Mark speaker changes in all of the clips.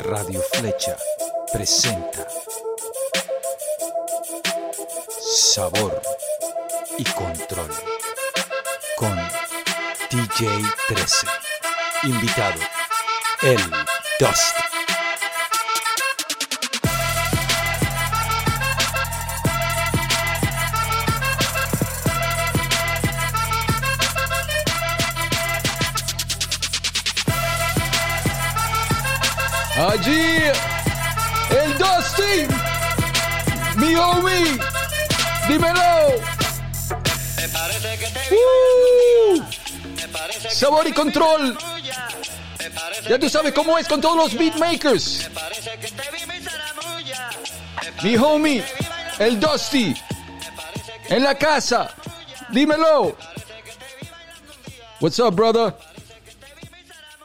Speaker 1: Radio Flecha presenta Sabor y Control con DJ 13. Invitado, el Dust.
Speaker 2: Allí, el Dusty, mi homie, dímelo. Uh, sabor y control. Ya tú sabes cómo es con todos los beatmakers. Mi homie, el Dusty, en la casa. Dímelo. What's up, brother?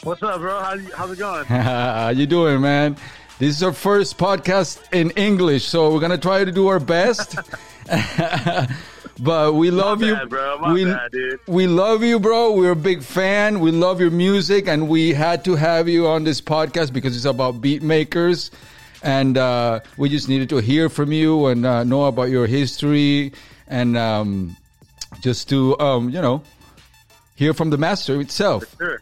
Speaker 3: What's up, bro? How, how's it going?
Speaker 2: How you doing, man? This is our first podcast in English, so we're gonna try to do our best. but we love you,
Speaker 3: bro. My
Speaker 2: we,
Speaker 3: bad, dude.
Speaker 2: we love you, bro. We're a big fan. We love your music, and we had to have you on this podcast because it's about beat makers, and uh, we just needed to hear from you and uh, know about your history, and um, just to um, you know hear from the master itself.
Speaker 3: Sure.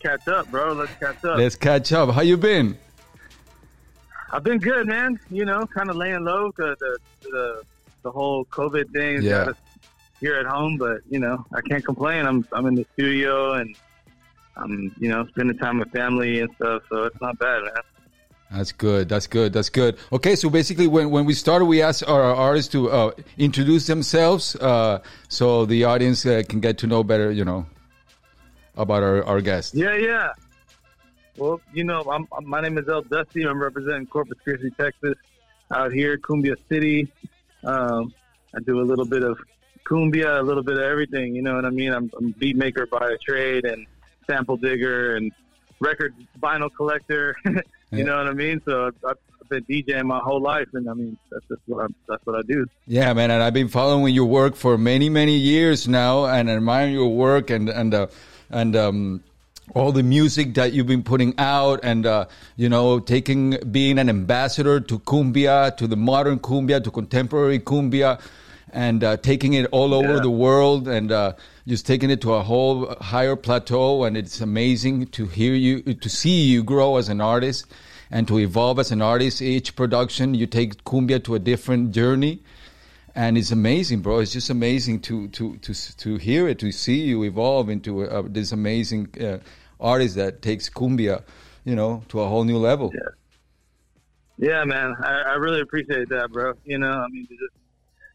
Speaker 3: Catch up, bro. Let's catch up.
Speaker 2: Let's catch up. How you been?
Speaker 3: I've been good, man. You know, kind of laying low because the, the the whole COVID thing
Speaker 2: Yeah.
Speaker 3: got us here at home. But you know, I can't complain. I'm I'm in the studio and I'm you know spending time with family and stuff. So it's not bad, man.
Speaker 2: That's good. That's good. That's good. Okay, so basically, when, when we started, we asked our artists to uh, introduce themselves, uh, so the audience uh, can get to know better, you know, about our, our guest.
Speaker 3: Yeah, yeah. Well, you know, I'm, my name is El Dusty. I'm representing Corpus Christi, Texas, out here, Cumbia City. Um, I do a little bit of cumbia, a little bit of everything. You know what I mean? I'm, I'm a beat maker by trade and sample digger and record vinyl collector. you
Speaker 2: Yeah.
Speaker 3: know what I mean? So I've, I've been DJing my whole life, and I mean that's just what I'm, that's what I do.
Speaker 2: Yeah, man, and I've been following your work for many, many years now, and admiring your work and and uh, and um, all the music that you've been putting out, and uh, you know, taking being an ambassador to cumbia, to the modern cumbia, to contemporary cumbia, and uh, taking it all over
Speaker 3: Yeah.
Speaker 2: the world, and uh, just taking it to a whole higher plateau. And it's amazing to hear you, to see you grow as an artist. And to evolve as an artist, each production you take cumbia to a different journey, and it's amazing, bro. It's just amazing to to to to hear it, to see you evolve into uh, this amazing uh, artist that takes cumbia, you know, to a whole new level.
Speaker 3: Yeah. Yeah, man, I, I really appreciate that, bro. You know, I mean, just,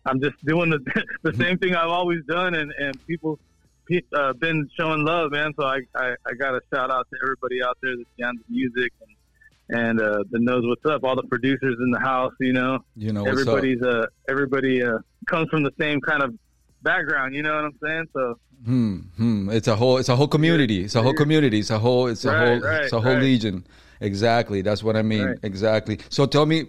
Speaker 3: I'm just doing the the same thing I've always done, and and people pe- uh, been showing love, man. So I, I I got to shout out to everybody out there that's down to music and and uh, that knows what's up. All the producers in the house, you know,
Speaker 2: You know,
Speaker 3: everybody's uh everybody uh, comes from the same kind of background. You know what I'm saying? So
Speaker 2: Hmm, hmm. It's a whole. It's a whole community. It's a whole community. It's a whole. It's a
Speaker 3: Right,
Speaker 2: whole.
Speaker 3: right,
Speaker 2: it's a whole
Speaker 3: right.
Speaker 2: legion. Exactly. That's what I mean. Exactly. So tell me.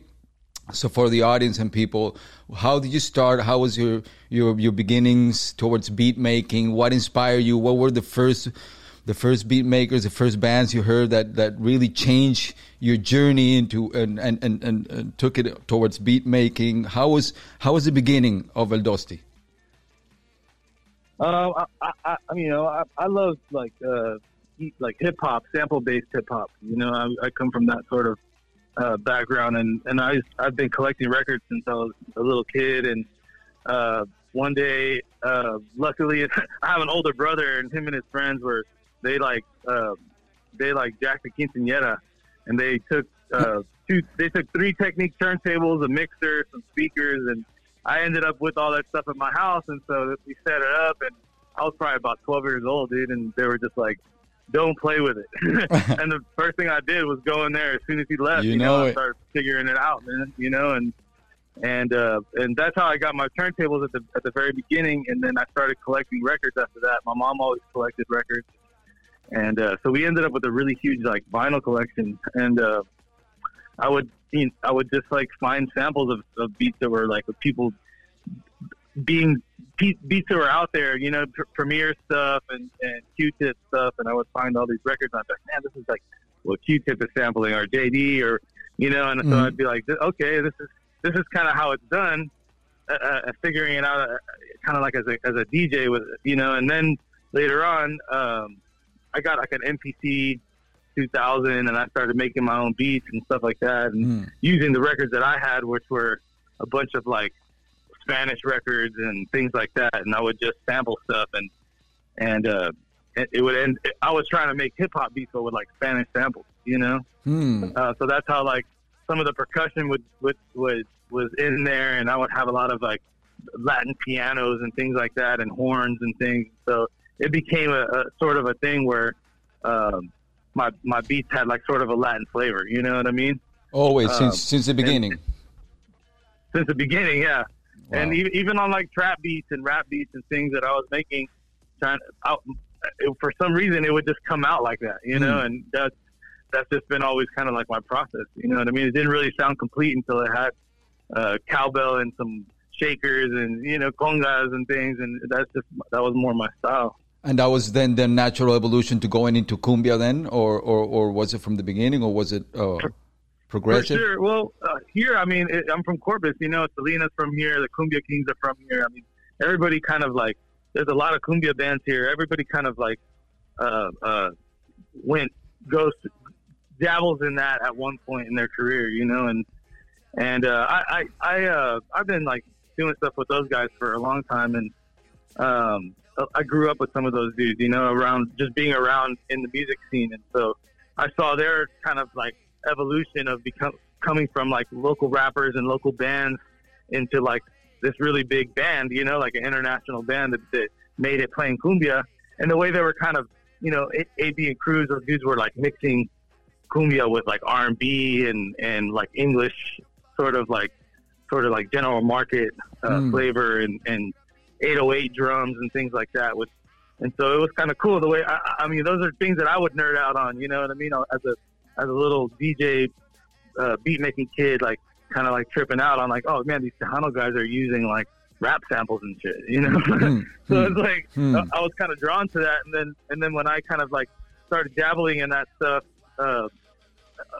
Speaker 2: So for the audience and people, how did you start? How was your your your beginnings towards beat making? What inspired you? What were the first the first beat makers, the first bands you heard that that really changed your journey into and and and, and, and took it towards beat making? How was how was the beginning of El Dusty?
Speaker 3: Um, I, I, I, you know, I, I love like uh, like hip hop, sample based hip hop. You know, I, I come from that sort of uh, background, and and I I've been collecting records since I was a little kid, and uh, one day, uh, luckily, I have an older brother, and him and his friends were they like uh, they like jacked the quinceanera, and they took uh, two they took three Technics turntables, a mixer, some speakers, and I ended up with all that stuff at my house, and so we set it up, and I was probably about 12 years old, dude, and they were just like, "Don't play with it." and the first thing I did was go in there as soon as he left.
Speaker 2: You
Speaker 3: You,
Speaker 2: know
Speaker 3: know. I started figuring it out, man. You know, and and uh, and that's how I got my turntables at the at the very beginning, and then I started collecting records after that. My mom always collected records, and uh, so we ended up with a really huge like vinyl collection, and uh, I would you know, I would just like find samples of, of beats that were like people being beats that were out there, you know, pr- Premier stuff and, and Q-Tip stuff, and I would find all these records. And I'd be like, man, this is like what Q-Tip is sampling or JD or you know, and mm-hmm. so I'd be like, okay, this is this is kind of how it's done. Uh, uh, figuring it out, uh, kind of like as a as a DJ with you know, and then later on, um, I got like an MPC 2000, and I started making my own beats and stuff like that, and mm. using the records that I had, which were a bunch of like Spanish records and things like that, and I would just sample stuff and and uh, it, would end. I was trying to make hip hop beats, but with like Spanish samples, you know.
Speaker 2: Hmm.
Speaker 3: Uh, so that's how like some of the percussion would would would was in there, and I would have a lot of like Latin pianos and things like that, and horns and things. So it became a, a sort of a thing where um, my my beats had like sort of a Latin flavor. You know what I mean?
Speaker 2: Always um, since since the beginning.
Speaker 3: Since the beginning, yeah. Wow. And even, even on like trap beats and rap beats and things that I was making, trying out for some reason it would just come out like that, you know, mm. and that's that's just been always kind of like my process. You know what I mean? It didn't really sound complete until it had uh, cowbell and some shakers and you know congas and things, and that's just that was more my style.
Speaker 2: And that was then the natural evolution to going into cumbia, then, or or, or was it from the beginning, or was it uh, progressive?
Speaker 3: For sure. Well, uh, here, I mean, it, I'm from Corpus. You know, Selena's from here. The Kumbia Kings are from here. I mean, everybody kind of like there's a lot of cumbia bands here. Everybody kind of like uh, uh, went goes dabbles in that at one point in their career, you know, and and uh, I I, I uh, I've been like doing stuff with those guys for a long time, and um, I grew up with some of those dudes, you know, around just being around in the music scene, and so I saw their kind of like evolution of become coming from like local rappers and local bands into like this really big band, you know, like an international band that, that made it playing cumbia, and the way they were kind of, you know, AB and Cruz, those dudes were like mixing cumbia with like R and B and and like English sort of like sort of like general market uh, mm. flavor and and 808 drums and things like that. With and so it was kind of cool the way I, I mean those are things that I would nerd out on. You know what I mean? As a as a little DJ uh, beat making kid, like kind of like tripping out on like, oh man, these Tejano guys are using like rap samples and shit, you know. Mm, so mm, it's like mm. I was kind of drawn to that, and then and then when I kind of like started dabbling in that stuff, uh,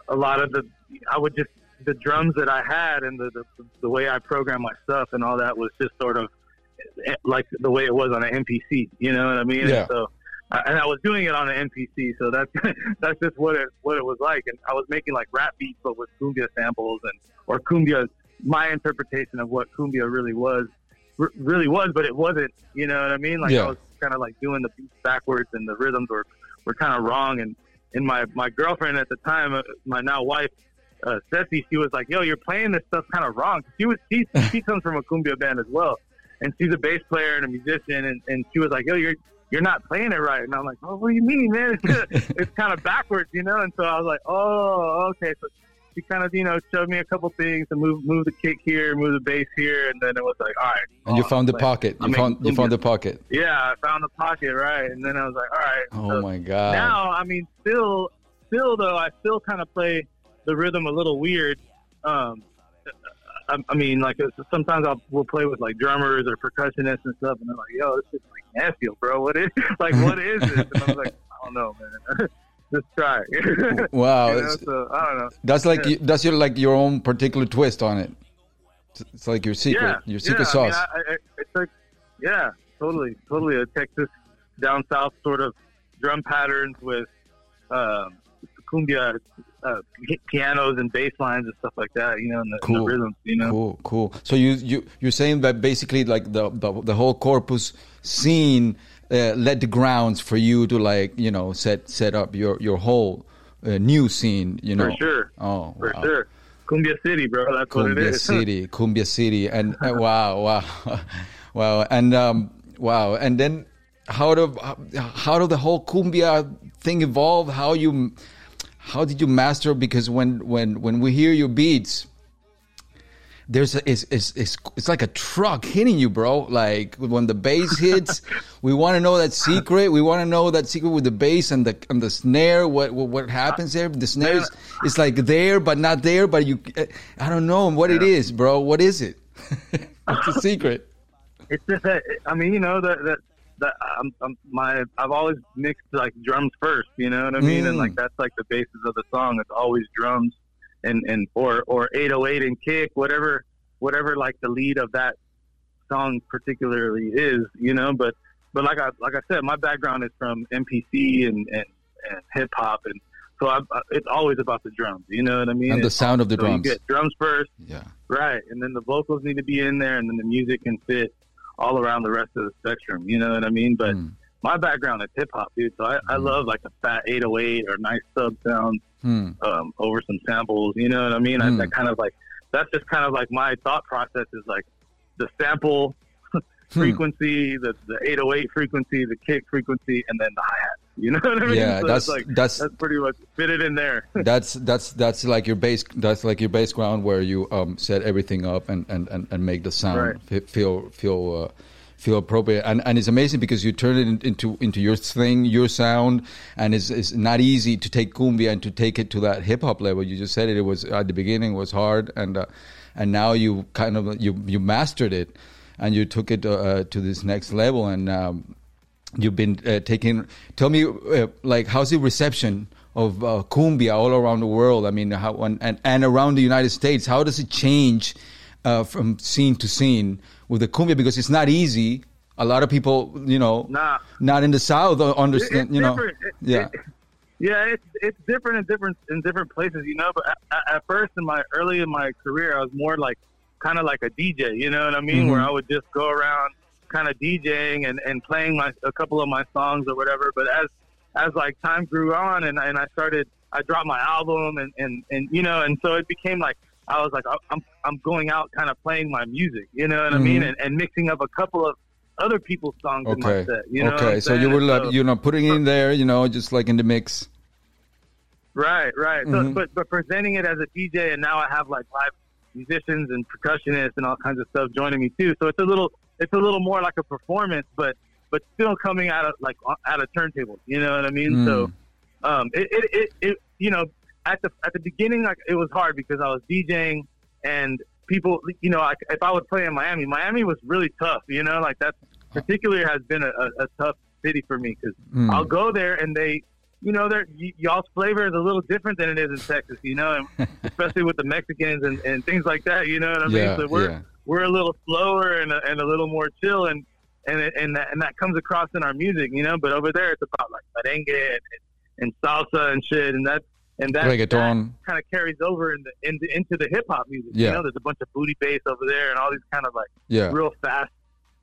Speaker 3: a lot of the I would just the drums that I had and the, the the way I programmed my stuff and all that was just sort of like the way it was on an MPC. You know what I mean?
Speaker 2: Yeah.
Speaker 3: And so and I was doing it on an MPC, so that's that's just what it what it was like. And I was making like rap beats, but with cumbia samples and or cumbia. My interpretation of what cumbia really was, r- really was, but it wasn't. You know what I mean? Like
Speaker 2: yeah.
Speaker 3: I was kind of like doing the beats backwards, and the rhythms were were kind of wrong. And and my my girlfriend at the time, uh, my now wife, uh, Ceci, she was like, "Yo, you're playing this stuff kind of wrong." She was she she comes from a cumbia band as well, and she's a bass player and a musician, and, and she was like, "Yo, you're you're not playing it right. And I'm like, oh, what do you mean, man? It's, it's kind of backwards, you know? And so I was like, oh, okay. So she kind of, you know, showed me a couple things and move, move the kick here, move the bass here. And then it was like, all right.
Speaker 2: And you found the pocket. You found, you found the pocket.
Speaker 3: Yeah, I found the pocket, right. And then I was like, all right.
Speaker 2: Oh so my God.
Speaker 3: Now, I mean, still, still though, I still kind of play the rhythm a little weird. Um, I, I mean, like sometimes I'll we'll play with like drummers or percussionists and stuff, and they're like, "Yo, this is like Nashville, bro. What is like what is this?" And I was like, "I don't know, man. Just try."
Speaker 2: wow,
Speaker 3: you know? so, I don't know.
Speaker 2: That's like yeah. that's your like your own particular twist on it. It's like your secret,
Speaker 3: yeah,
Speaker 2: your secret
Speaker 3: yeah,
Speaker 2: sauce.
Speaker 3: I mean, I, I, it's like, yeah, totally, totally a Texas down south sort of drum patterns with um, cumbia uh, pianos and bass lines and stuff like that, you know, and the,
Speaker 2: cool.
Speaker 3: and the rhythms, you know.
Speaker 2: Cool, cool. So you you you're saying that basically like the the, the whole corpus scene uh, led the grounds for you to like you know set set up your your whole uh, new scene, you know.
Speaker 3: For sure.
Speaker 2: Oh,
Speaker 3: for
Speaker 2: wow.
Speaker 3: sure. Cumbia City, bro. That's
Speaker 2: Cumbia
Speaker 3: what it is.
Speaker 2: City, Cumbia City, and uh, wow, wow, wow, and um, wow, and then how do how do the whole cumbia thing evolve? How you how did you master? Because when when when we hear your beats, there's a, it's, it's, it's, it's like a truck hitting you, bro. Like when the bass hits, we want to know that secret. We want to know that secret with the bass and the and the snare. What what, what happens there? The snare is it's like there but not there. But you, uh, I don't know what yeah. it is, bro. What is it? What's the secret?
Speaker 3: it's just that I mean, you know, that that that I'm, I'm my I've always mixed like drums first, you know what I mean, and like
Speaker 2: Mm.
Speaker 3: that's like the basis of the song. It's always drums and and or or 808 and kick, whatever whatever like the lead of that song particularly is, you know. But but like I like I said, my background is from MPC and and, and hip hop, and so I, I, it's always about the drums, you know what I mean?
Speaker 2: And the sound of the
Speaker 3: so
Speaker 2: drums.
Speaker 3: get drums first.
Speaker 2: Yeah.
Speaker 3: Right, and then the vocals need to be in there, and then the music can fit all around the rest of the spectrum. You know what I mean? But
Speaker 2: Mm.
Speaker 3: my background is hip hop, dude. So I, I
Speaker 2: Mm.
Speaker 3: love like a fat 808 or nice sub sounds
Speaker 2: Hmm.
Speaker 3: um, over some samples. You know what I mean?
Speaker 2: Mm.
Speaker 3: I, that kind of like that's just kind of like my thought process is like the sample
Speaker 2: Hmm.
Speaker 3: frequency, the the 808 frequency, the kick frequency, and then the hi hat. You know what I mean?
Speaker 2: Yeah,
Speaker 3: So
Speaker 2: that's
Speaker 3: like
Speaker 2: that's
Speaker 3: that's pretty much fit it in there.
Speaker 2: that's that's that's like your base that's like your base ground where you um set everything up and and and, and make the sound
Speaker 3: Right.
Speaker 2: fe- feel feel uh, feel appropriate and and it's amazing because you turn it into into your thing your sound and it's it's not easy to take cumbia and to take it to that hip hop level you just said it it was at the beginning was hard and uh, and now you kind of you you mastered it and you took it uh, to this next level and um you've been uh, taking tell me uh, like how's the reception of uh, cumbia all around the world i mean how and, and, around the united states how does it change uh, from scene to scene with the cumbia because it's not easy a lot of people you know
Speaker 3: Nah.
Speaker 2: not in the south uh, understand
Speaker 3: It's
Speaker 2: you know
Speaker 3: different.
Speaker 2: Yeah
Speaker 3: it- yeah, it's it's different in different in different places, you know. But at, at first, in my early in my career, I was more like kind of like a DJ, you know what I mean?
Speaker 2: Mhm.
Speaker 3: Where I would just go around kind of DJing and, and playing my a couple of my songs or whatever. But as as like time grew on and and I started, I dropped my album and and and you know, and so it became like I was like I'm I'm going out kind of playing my music, you know what I mean,
Speaker 2: Mhm.
Speaker 3: and, and mixing up a couple of other people's songs in my
Speaker 2: okay
Speaker 3: set. You know
Speaker 2: okay so you were like
Speaker 3: so-
Speaker 2: you know putting in there you know just like in the mix
Speaker 3: Right, right. So,
Speaker 2: Mhm.
Speaker 3: but but presenting it as a DJ, and now I have like live musicians and percussionists and all kinds of stuff joining me too. So it's a little it's a little more like a performance, but but still coming out of like out of turntables. You know what I mean? So um, it, it, it, it you know at the at the beginning like it was hard because I was DJing and people you know like if I would play in Miami, Miami was really tough. You know like that particularly has been a, a, a tough city for me because
Speaker 2: Mm.
Speaker 3: I'll go there and they, you know, they're, y- y'all's flavor is a little different than it is in Texas, you know, and especially with the Mexicans and, and things like that, you know what I mean?
Speaker 2: Yeah,
Speaker 3: so we're
Speaker 2: yeah.
Speaker 3: we're a little slower and a, and a little more chill, and and it, and that, and that comes across in our music, you know. But over there, it's about like merengue and, and salsa and shit, and that and that,
Speaker 2: Reggaeton.
Speaker 3: kind of carries over in the, into into the hip hop music.
Speaker 2: Yeah.
Speaker 3: You know, there's a bunch of booty bass over there and all these kind of like
Speaker 2: yeah
Speaker 3: real fast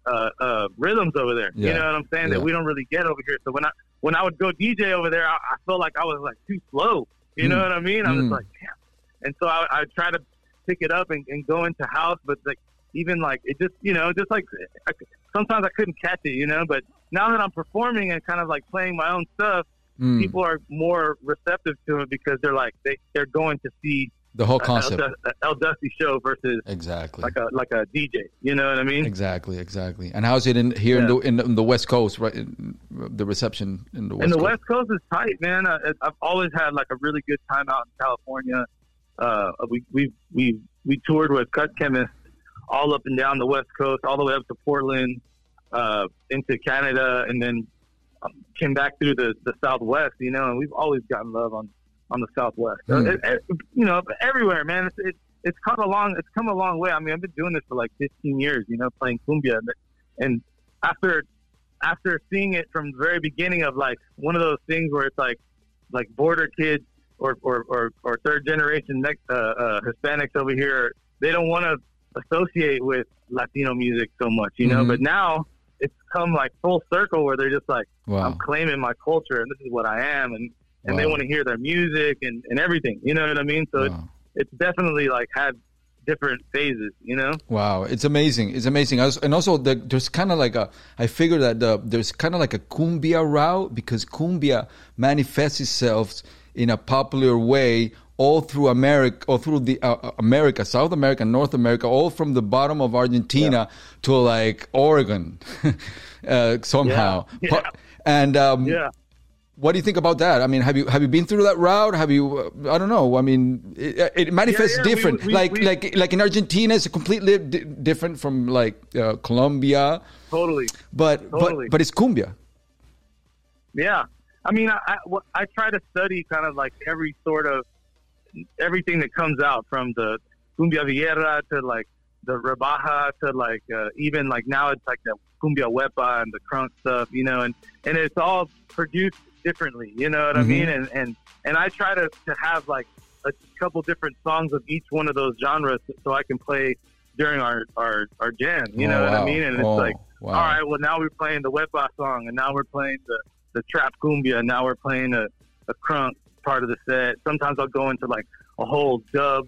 Speaker 3: uh, uh, rhythms over there.
Speaker 2: Yeah.
Speaker 3: You know what I'm saying? That we don't really get over here. So when I when I would go DJ over there, I, I felt like I was like too slow. You know
Speaker 2: Mm.
Speaker 3: what I mean? I was
Speaker 2: Mm.
Speaker 3: like, damn. And so I, I try to pick it up and, and go into house, but like even like it just you know just like I, sometimes I couldn't catch it. You know, but now that I'm performing and kind of like playing my own stuff,
Speaker 2: Mm.
Speaker 3: people are more receptive to it because they're like they they're going to see
Speaker 2: the whole concept
Speaker 3: El, Du- a El Dusty show versus
Speaker 2: exactly
Speaker 3: like a like a DJ. You know what I mean?
Speaker 2: Exactly, exactly. And how's it in here in,
Speaker 3: Yeah.
Speaker 2: the, in, the, in the West Coast, right? In, the reception in the West
Speaker 3: and the
Speaker 2: Coast.
Speaker 3: West Coast is tight, man. I, I've always had like a really good time out in California. Uh, we we we we toured with Cut Chemist all up and down the West Coast, all the way up to Portland, uh, into Canada, and then um, came back through the the Southwest. You know, and we've always gotten love on on the Southwest. So
Speaker 2: Hmm.
Speaker 3: it, it, you know, everywhere, man. It's, it, it's come a long it's come a long way. I mean, I've been doing this for like 15 years. You know, playing cumbia, and, and after after seeing it from the very beginning of like one of those things where it's like like border kids or or, or, or third generation uh, uh, Hispanics over here, they don't want to associate with Latino music so much, you know.
Speaker 2: Mhm.
Speaker 3: But now it's come like full circle where they're just like, I'm claiming my culture and this is what I am, and and they want to hear their music and and everything, you know what I mean? So it's
Speaker 2: Wow.
Speaker 3: it's definitely like had different phases, you know.
Speaker 2: Wow, it's amazing. It's amazing. I was- And also, the, there's kind of like a. I figure that the, there's kind of like a cumbia route because cumbia manifests itself in a popular way all through America, all through the uh, uh, America, South America, North America, all from the bottom of Argentina to like Oregon, uh, somehow.
Speaker 3: Yeah.
Speaker 2: And um,
Speaker 3: Yeah.
Speaker 2: What do you think about that? I mean, have you have you been through that route? Have you? I don't know. I mean, it, it manifests
Speaker 3: Yeah, yeah,
Speaker 2: different.
Speaker 3: we-
Speaker 2: like
Speaker 3: we-
Speaker 2: like like in Argentina, it's completely di- different from like uh, Colombia,
Speaker 3: Totally.
Speaker 2: but
Speaker 3: Totally.
Speaker 2: but but it's cumbia.
Speaker 3: Yeah, I mean, I, I I try to study kind of like every sort of everything that comes out from the cumbia villera to like the rebaja to like uh, even like now it's like the cumbia huepa and the crunk stuff, you know, and and it's all produced differently, you know what I
Speaker 2: Mhm.
Speaker 3: mean? And and and I try to to have like a couple different songs of each one of those genres so I can play during our our our jam, you know
Speaker 2: Oh,
Speaker 3: what I mean? And it's
Speaker 2: Oh,
Speaker 3: like
Speaker 2: wow.
Speaker 3: all right, well now we're playing the Wepa song, and now we're playing the the trap cumbia, and now we're playing a, a crunk part of the set. Sometimes I'll go into like a whole dub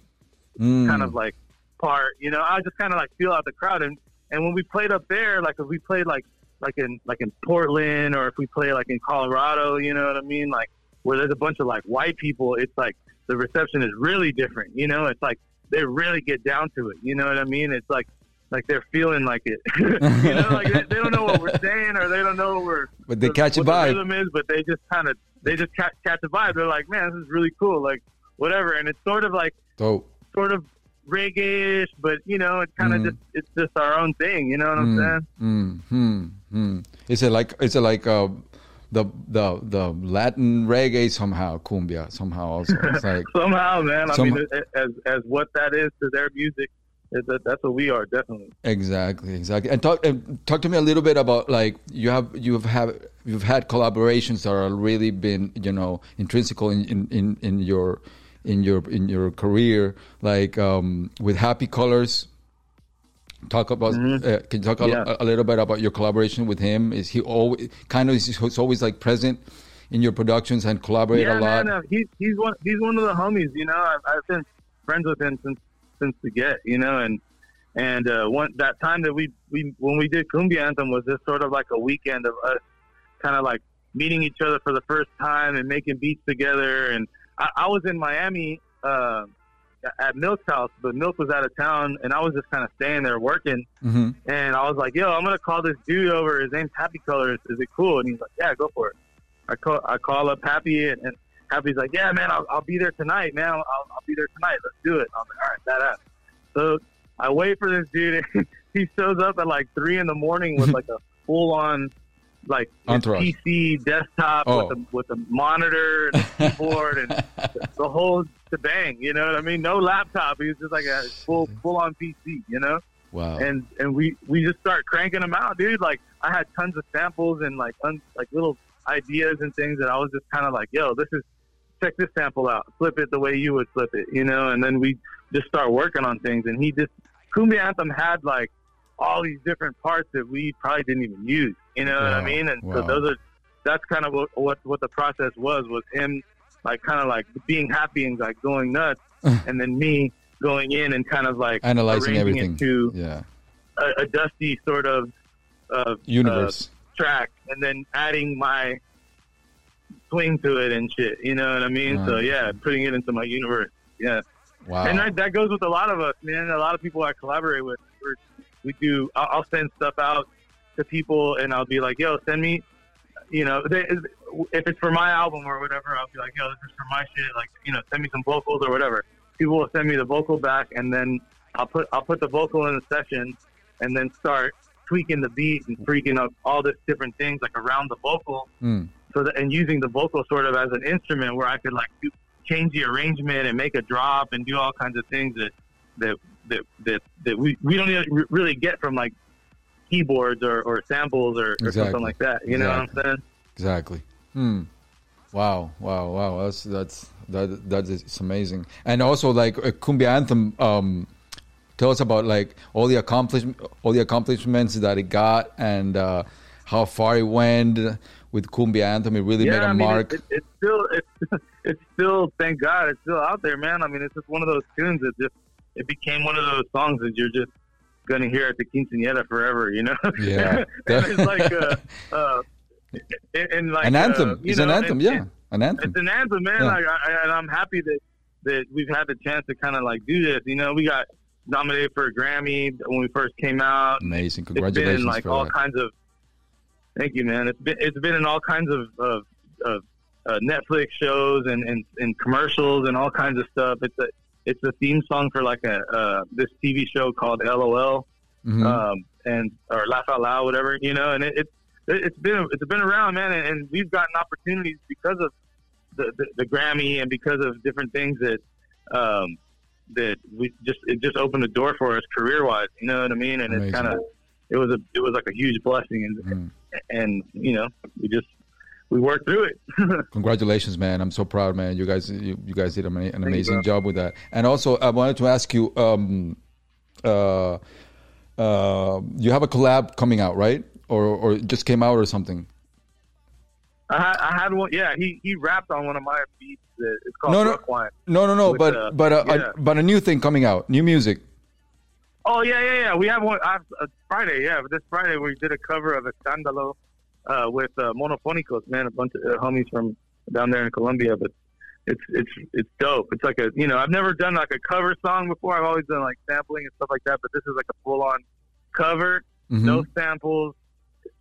Speaker 2: Mm.
Speaker 3: kind of like part, you know. I just kind of like feel out the crowd, and and when we played up there, like if we played like like in like in Portland or if we play like in Colorado, you know what I mean, like where there's a bunch of like white people, it's like the reception is really different, you know. It's like they really get down to it, you know what I mean? It's like like they're feeling like it, you know, like they, they don't know what we're saying or they don't know what we're
Speaker 2: But they
Speaker 3: the-
Speaker 2: catch a
Speaker 3: what the rhythm is, but they just kind of they just catch, catch a vibe. They're like, man, this is really cool, like whatever. And it's sort of like
Speaker 2: So
Speaker 3: sort of reggae-ish, but you know, it's kind of
Speaker 2: Mm.
Speaker 3: just it's just our own thing. You know what I'm saying?
Speaker 2: Mm, mm, mm. Is it like is it like uh, the the the Latin reggae somehow cumbia somehow also? It's like
Speaker 3: Somehow, man. I
Speaker 2: Some-
Speaker 3: mean, as as what that is to their music, that, that's what we are definitely.
Speaker 2: exactly exactly. And talk and talk to me a little bit about like you have you've have you've had collaborations that are really been you know intrinsical in in, in, in your in your in your career like um, with Happy Colors. Talk about. Uh, can you talk a,
Speaker 3: Mm-hmm. Yeah.
Speaker 2: a little bit about your collaboration with him? Is he always kind of? Is he's always like present in your productions and collaborate
Speaker 3: yeah,
Speaker 2: a lot?
Speaker 3: man. Uh, he's he's one he's one of the homies. You know, I've, I've been friends with him since since the get. You know, and and uh, one that time that we we when we did Cumbia Anthem was just sort of like a weekend of us kind of like meeting each other for the first time and making beats together. And I, I was in Miami uh, at Milk's house, but Milk was out of town, and I was just kind of staying there working.
Speaker 2: hmm
Speaker 3: And I was like, "Yo, I'm gonna call this dude over. His name's Happy Colors. Is it cool?" And he's like, "Yeah, go for it." I call I call up Happy, and, and Happy's like, "Yeah, man, I'll, I'll be there tonight, man. I'll, I'll be there tonight. Let's do it." I'm like, "All right, badass." So I wait for this dude. And he shows up at like three in the morning with like a full on like. PC desktop
Speaker 2: Oh.
Speaker 3: with a with a monitor and a keyboard and the whole shebang. You know what I mean? No laptop. He was just like a full full on PC. You know
Speaker 2: Wow.
Speaker 3: and and we we just start cranking them out, dude. Like I had tons of samples and like un, like little ideas and things that I was just kind of like, yo, this is check this sample out, flip it the way you would flip it, you know. And then we just start working on things, and he just Cumbia Anthem had like all these different parts that we probably didn't even use, you know what I mean? And
Speaker 2: wow.
Speaker 3: so those are that's kind of what what what the process was was him like kind of like being happy and like going nuts, and then me going in and kind of like
Speaker 2: Analyzing everything.
Speaker 3: to
Speaker 2: yeah.
Speaker 3: a, a dusty sort of uh,
Speaker 2: Universe.
Speaker 3: uh, track, and then adding my swing to it and shit. You know what I mean? So yeah, putting it into my universe. Yeah,
Speaker 2: wow.
Speaker 3: and that, that goes with a lot of us, man. A lot of people I collaborate with. We're, we do. I'll, I'll send stuff out to people, and I'll be like, "Yo, send me." You know, they, if it's for my album or whatever, I'll be like, "Yo, this is for my shit." Like, you know, send me some vocals or whatever. People will send me the vocal back, and then I'll put I'll put the vocal in the session, and then start tweaking the beat and freaking up all this different things like around the vocal
Speaker 2: Mm.
Speaker 3: so that and using the vocal sort of as an instrument where I could like do, change the arrangement and make a drop and do all kinds of things that that that that, that we, we don't even really get from like keyboards or, or samples or, or
Speaker 2: Exactly.
Speaker 3: something like that. You know what I'm saying?
Speaker 2: Exactly. Hmm. Wow. Wow. Wow. That's that's that that is amazing. And also like a cumbia anthem. Um, tell us about like all the accomplishment, all the accomplishments that it got, and uh, how far it went with cumbia anthem. It really made
Speaker 3: yeah,
Speaker 2: a
Speaker 3: I mean,
Speaker 2: mark.
Speaker 3: It, it, it's still it's it's still thank God it's still out there, man. I mean, it's just one of those tunes that just it became one of those songs that you're just gonna hear at the quinceañera forever, you know?
Speaker 2: Yeah.
Speaker 3: and it's like uh, uh, and, and like
Speaker 2: an anthem.
Speaker 3: Uh,
Speaker 2: it's an anthem. yeah, an anthem.
Speaker 3: It's an anthem, man.
Speaker 2: Yeah.
Speaker 3: Like, I, and I'm happy that that we've had the chance to kind of like do this. You know, we got nominated for a Grammy when we first came out.
Speaker 2: Amazing. Congratulations.
Speaker 3: It's been like all
Speaker 2: that.
Speaker 3: kinds of. Thank you, man. It's been it's been in all kinds of of, of uh, Netflix shows and, and and commercials and all kinds of stuff. It's a it's a theme song for like a uh, this TV show called LOL,
Speaker 2: Mhm.
Speaker 3: um, and or Laugh Out Loud, whatever you know. And it, it it's been it's been around, man, and, and we've gotten opportunities because of the, the the Grammy and because of different things that um, that we just it just opened the door for us career wise. You know what I mean? And
Speaker 2: Amazing.
Speaker 3: it's kind of it was a it was like a huge blessing, and
Speaker 2: Mm.
Speaker 3: and you know we just we worked through it.
Speaker 2: Congratulations, man! I'm so proud, man. You guys, you, you guys did an ama- an
Speaker 3: you,
Speaker 2: amazing
Speaker 3: bro.
Speaker 2: job with that. And also, I wanted to ask you, um, uh, uh, you have a collab coming out, right? Or or just came out or something?
Speaker 3: I had, I had one. Yeah, he he rapped on one of my beats. It's called
Speaker 2: No, no.
Speaker 3: Brooklyn.
Speaker 2: No, no, no.
Speaker 3: With,
Speaker 2: but
Speaker 3: uh,
Speaker 2: but uh,
Speaker 3: yeah.
Speaker 2: a, but a new thing coming out, new music.
Speaker 3: Oh yeah, yeah, yeah. We have one uh, uh, Friday. Yeah, this Friday we did a cover of Escándalo uh, with uh, Monofonicos. Man, a bunch of uh, homies from down there in Colombia. But it's it's it's dope. It's like a you know I've never done like a cover song before. I've always done like sampling and stuff like that. But this is like a full on cover,
Speaker 2: Mhm.
Speaker 3: no samples.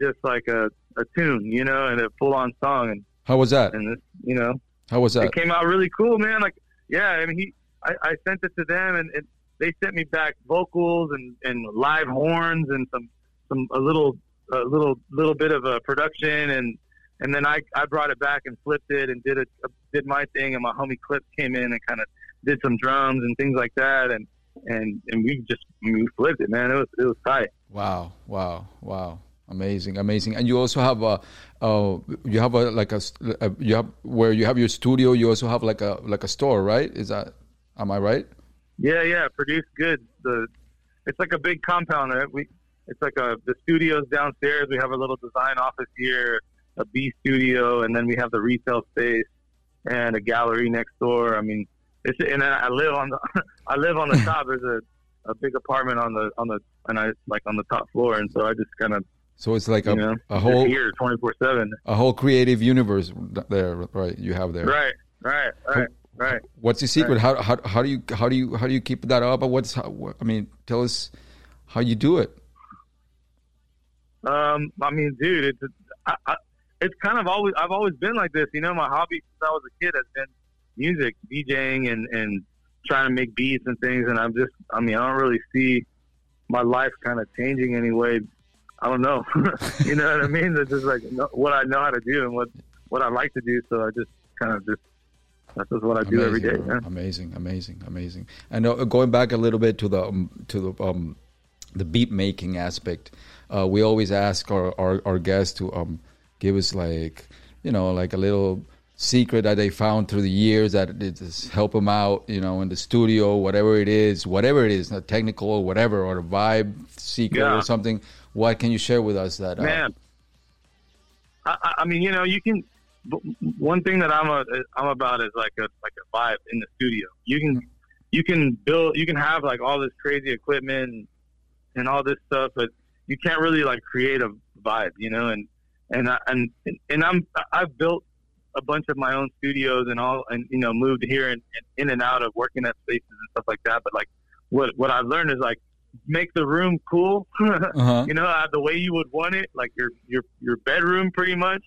Speaker 3: Just like a, a tune, you know, and a full on song. And
Speaker 2: How was that?
Speaker 3: and this, you know
Speaker 2: How was that?
Speaker 3: it came out really cool, man. Like, yeah, I mean, he, I, I sent it to them, and it, they sent me back vocals and, and live horns and some, some a little, a little, little bit of a production, and and then I, I brought it back and flipped it and did it, did my thing, and my homie Clip came in and kind of did some drums and things like that, and and and we just we flipped it, man. It was it was tight.
Speaker 2: Wow, wow, wow. Amazing, amazing. And you also have a, uh, you have a like a you have where you have your studio. You also have like a like a store, right? Is that, am I right?
Speaker 3: Yeah, yeah, produce goods. The it's like a big compound. Right? We it's like a the studio's downstairs. We have a little design office here, a B studio, and then we have the retail space and a gallery next door. I mean, it's and I live on the I live on the top. There's a a big apartment on the on the and I like on the top floor, and so I just kind of
Speaker 2: So it's like a,
Speaker 3: know
Speaker 2: a whole
Speaker 3: here twenty four seven.
Speaker 2: a whole creative universe there, right? You have there.
Speaker 3: Right, right, right, right.
Speaker 2: What's the secret? How, how how do you how do you how do you keep that up? What's how, I mean, tell us how you do it.
Speaker 3: Um, I mean, dude, it's I, I, it's kind of always I've always been like this. You know, my hobby since I was a kid has been music, DJing, and and trying to make beats and things. And I'm just, I mean, I don't really see my life kind of changing anyway. I don't know. you know what I mean? It's just like what I know how to do and what what I like to do. So I just kind of just that's just what I do every day. Man.
Speaker 2: Amazing, amazing, amazing. And uh, going back a little bit to the um, to the um, the beat making aspect, uh, we always ask our, our, our guests to um, give us like you know like a little secret that they found through the years that it just help them out you know in the studio whatever it is whatever it is not technical or whatever or a vibe secret
Speaker 3: Yeah.
Speaker 2: or something what can you share with us that uh,
Speaker 3: man. I, I- I mean, you know, you can. One thing that I'm a I'm about is like a like a vibe in the studio. You can you can build you can have like all this crazy equipment and all this stuff, but you can't really like create a vibe, you know. And and I, and and I'm I've built a bunch of my own studios and all, and you know, moved here and, and in and out of working at spaces and stuff like that. But like, what what I've learned is like make the room cool.
Speaker 2: uh-huh.
Speaker 3: you know, uh, the way you would want it, like your your your bedroom, pretty much,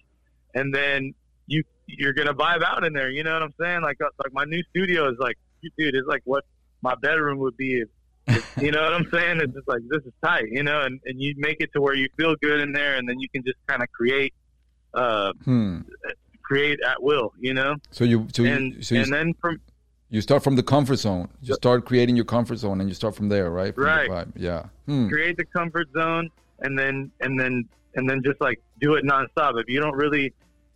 Speaker 3: and then you you're gonna vibe out in there. You know what I'm saying? Like uh, like my new studio is like, dude, it's like what my bedroom would be. If, you know what I'm saying? It's just like this is tight, you know, and and you make it to where you feel good in there, and then you can just kind of create. Uh,
Speaker 2: hmm.
Speaker 3: create at will, you know,
Speaker 2: so you so
Speaker 3: and
Speaker 2: you, so you,
Speaker 3: and then from
Speaker 2: you start from the comfort zone you start creating your comfort zone and you start from there right From
Speaker 3: Right.
Speaker 2: yeah hmm.
Speaker 3: create the comfort zone and then and then and then just like do it nonstop. If you don't really,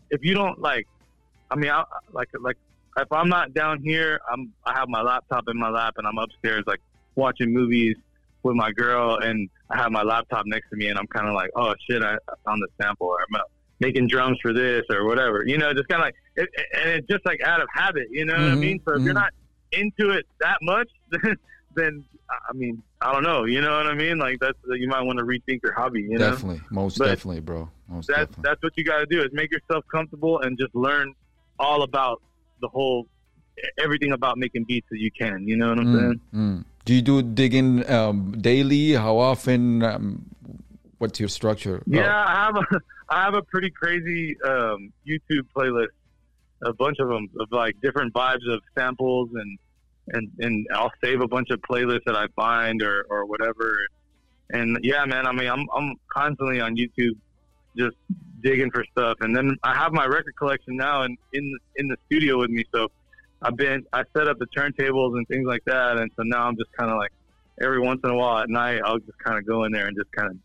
Speaker 3: if you don't like, I mean, I, like like if I'm not down here, I'm I have my laptop in my lap and I'm upstairs like watching movies with my girl and I have my laptop next to me and I'm kind of like, oh shit, I, I found the sample or I'm uh, making drums for this or whatever, you know, just kind of like, it, it- and it's just like out of habit, you know what I
Speaker 2: Mhm,
Speaker 3: mean? So if you're
Speaker 2: mhm.
Speaker 3: not into it that much, then, then I mean, I don't know, you know what I mean? Like that's you might want to rethink your hobby, you know?
Speaker 2: definitely most
Speaker 3: But
Speaker 2: definitely bro most
Speaker 3: That's
Speaker 2: definitely
Speaker 3: that's what you got to do is make yourself comfortable and just learn all about the whole everything about making beats that you can. You know what I'm
Speaker 2: Mm,
Speaker 3: saying?
Speaker 2: mm. do you do digging um, daily how often um, what's your structure
Speaker 3: Yeah, I have a I have a pretty crazy um, YouTube playlist a bunch of them of like different vibes of samples and and and I'll save a bunch of playlists that I find or or whatever. And yeah, man, I mean, I'm I'm constantly on YouTube, just digging for stuff. And then I have my record collection now and in in the studio with me, so I've been I set up the turntables and things like that, and so now I'm just kind of like every once in a while at night I'll just kind of go in there and just kind of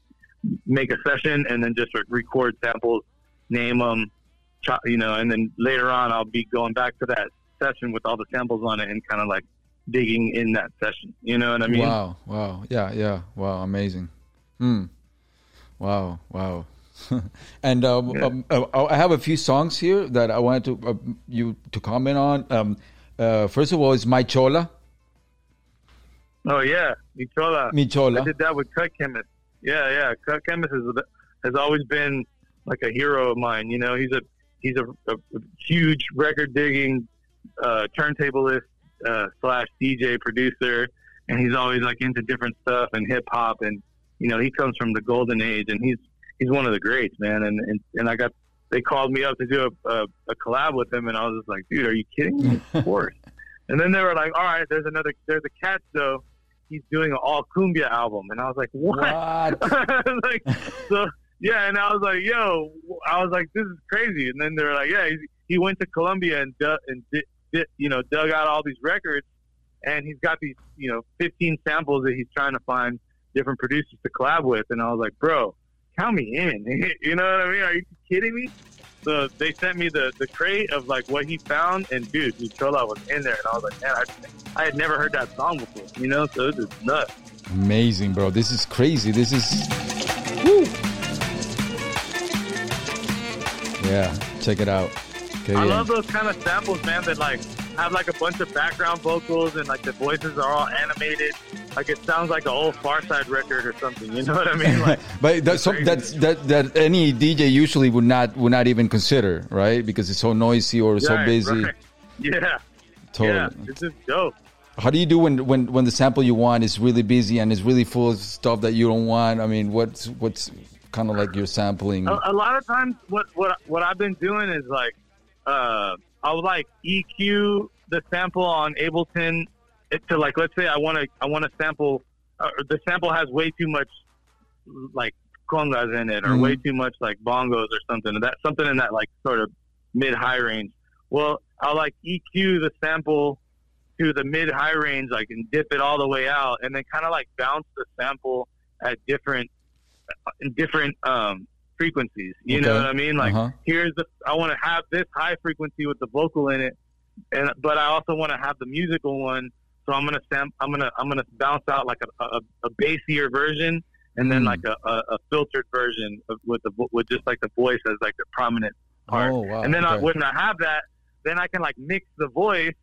Speaker 3: make a session and then just record samples, name them, you know, and then later on I'll be going back to that session with all the samples on it and kind of like digging in that session. You know what I mean?
Speaker 2: Wow, wow, yeah, yeah, wow, amazing. Hmm. Wow, wow. and um, yeah. um, uh, I have a few songs here that I wanted to uh, you to comment on. Um, uh, first of all, is My Chola.
Speaker 3: Oh yeah, Mi Chola.
Speaker 2: Mi Chola.
Speaker 3: I did that with Cut Chemist. Yeah, yeah. Cut Chemist has has always been like a hero of mine. You know, he's a he's a, a, a huge record digging uh, turntablist uh, slash DJ producer, and he's always like into different stuff and hip hop, and you know he comes from the golden age, and he's he's one of the greats, man. And and, and I got they called me up to do a, a, a collab with him, and I was just like, dude, are you kidding me? Of course. and then they were like, all right, there's another, there's a cat though. He's doing an all cumbia album, and I was like, what? what? like, so yeah, and I was like, yo, I was like, this is crazy. And then they were like, yeah, he went to Colombia and and did, did, you know dug out all these records, and he's got these you know 15 samples that he's trying to find different producers to collab with. And I was like, bro, count me in. you know what I mean? Are you kidding me? So they sent me the, the crate of like what he found, and dude, Chola was in there, and I was like, man, I, I had never heard that song before, you know? So it was nuts.
Speaker 2: Amazing, bro. This is crazy. This is. Woo. Yeah, check it out.
Speaker 3: Okay, I yeah. love those kind of samples, man, that like have like a bunch of background vocals and like the voices are all animated. Like it sounds like an old Pharcyde record or something. You know what I mean? Like,
Speaker 2: but that's so, that's that that any DJ usually would not would not even consider, right? Because it's so noisy or so busy.
Speaker 3: Right. Yeah. Totally. Yeah, it's just dope.
Speaker 2: How do you do when, when, when the sample you want is really busy and is really full of stuff that you don't want? I mean, what's what's kind of like your sampling?
Speaker 3: A, a lot of times, what what what I've been doing is like uh, I would like EQ the sample on Ableton to like let's say I want to I want to sample uh, the sample has way too much like congas in it or mm-hmm. way too much like bongos or something that something in that like sort of mid high range. Well, I'll like EQ the sample to the mid high range like and dip it all the way out and then kind of like bounce the sample at different in different um frequencies. You okay. know what I mean? Like uh-huh. here's the I want to have this high frequency with the vocal in it, and but I also want to have the musical one. So I'm gonna stamp, I'm gonna I'm gonna bounce out like a, a, a bassier version, and then mm. like a, a, a, filtered version of, with the with just like the voice as like the prominent part. Oh, wow. And then okay. I, when I have that, then I can like mix the voice.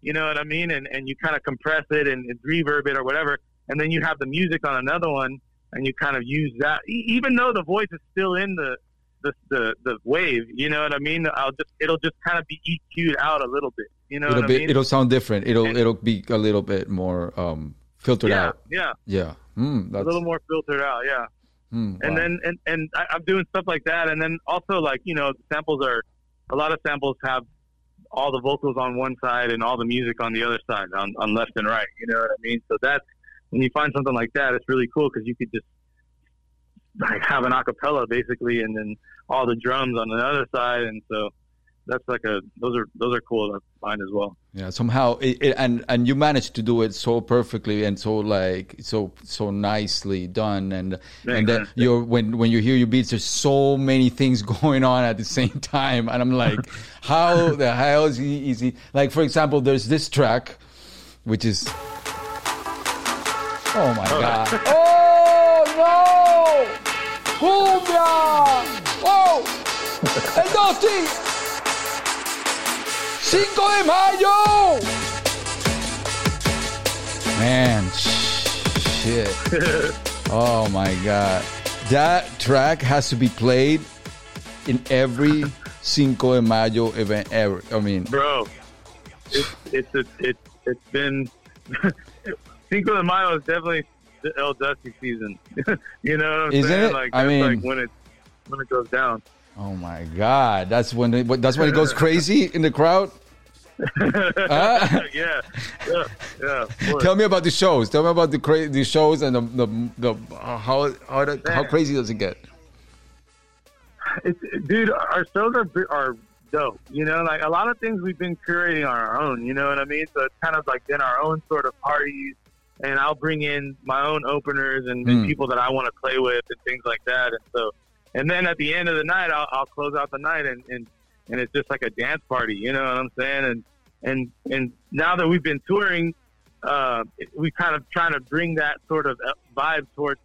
Speaker 3: You know what I mean? And and you kind of compress it and, and reverb it or whatever, and then you have the music on another one and you kind of use that, even though the voice is still in the the the, the wave. You know what I mean? I'll just it'll just kind of be EQ'd out a little bit. You know,
Speaker 2: it'll
Speaker 3: be, I
Speaker 2: mean? It'll sound different. It'll and, it'll be a little bit more um, filtered
Speaker 3: yeah,
Speaker 2: out.
Speaker 3: Yeah,
Speaker 2: yeah,
Speaker 3: mm, a little more filtered out. Yeah. Mm, and wow. then and and I, I'm doing stuff like that, and then also like you know samples are a lot of samples have all the vocals on one side and all the music on the other side on, on left and right. You know what I mean? So that's when you find something like that, it's really cool because you could just like have an acapella basically, and then all the drums on the other side, and so that's like a those are those are cool to find as well.
Speaker 2: Yeah, somehow it, it, and and you managed to do it so perfectly and so like so so nicely done and and then you're when when you hear your beats, there's so many things going on at the same time, and I'm like, how the hell is he? Is he like for example, there's this track, which is oh my oh. god, oh no. ¡Cumbia! ¡Wow! ¡El Dosti! ¡5 de mayo! Man, shit. oh my god. That track has to be played in every Cinco de Mayo event ever. I mean,
Speaker 3: bro, it's it's it's, it's, it's been Cinco de Mayo is definitely the El Dusty season. you know what I'm
Speaker 2: Isn't
Speaker 3: saying?
Speaker 2: It?
Speaker 3: Like
Speaker 2: I mean,
Speaker 3: like when it when it goes down.
Speaker 2: Oh my God! That's when it, that's when it goes crazy in the crowd. Huh?
Speaker 3: yeah, yeah, yeah.
Speaker 2: Tell me about the shows. Tell me about the cra- the shows and the the, the uh, how how the, how crazy does it get?
Speaker 3: It's, dude, our shows are are dope. You know, like a lot of things we've been curating on our own. You know what I mean? So it's kind of like been our own sort of parties, and I'll bring in my own openers and, and
Speaker 2: Hmm.
Speaker 3: people that I want to play with and things like that. And so, and then at the end of the night, I'll, I'll close out the night and, and and it's just like a dance party. You know what I'm saying? And and and now that we've been touring, uh, we kind of trying to bring that sort of uh, vibe towards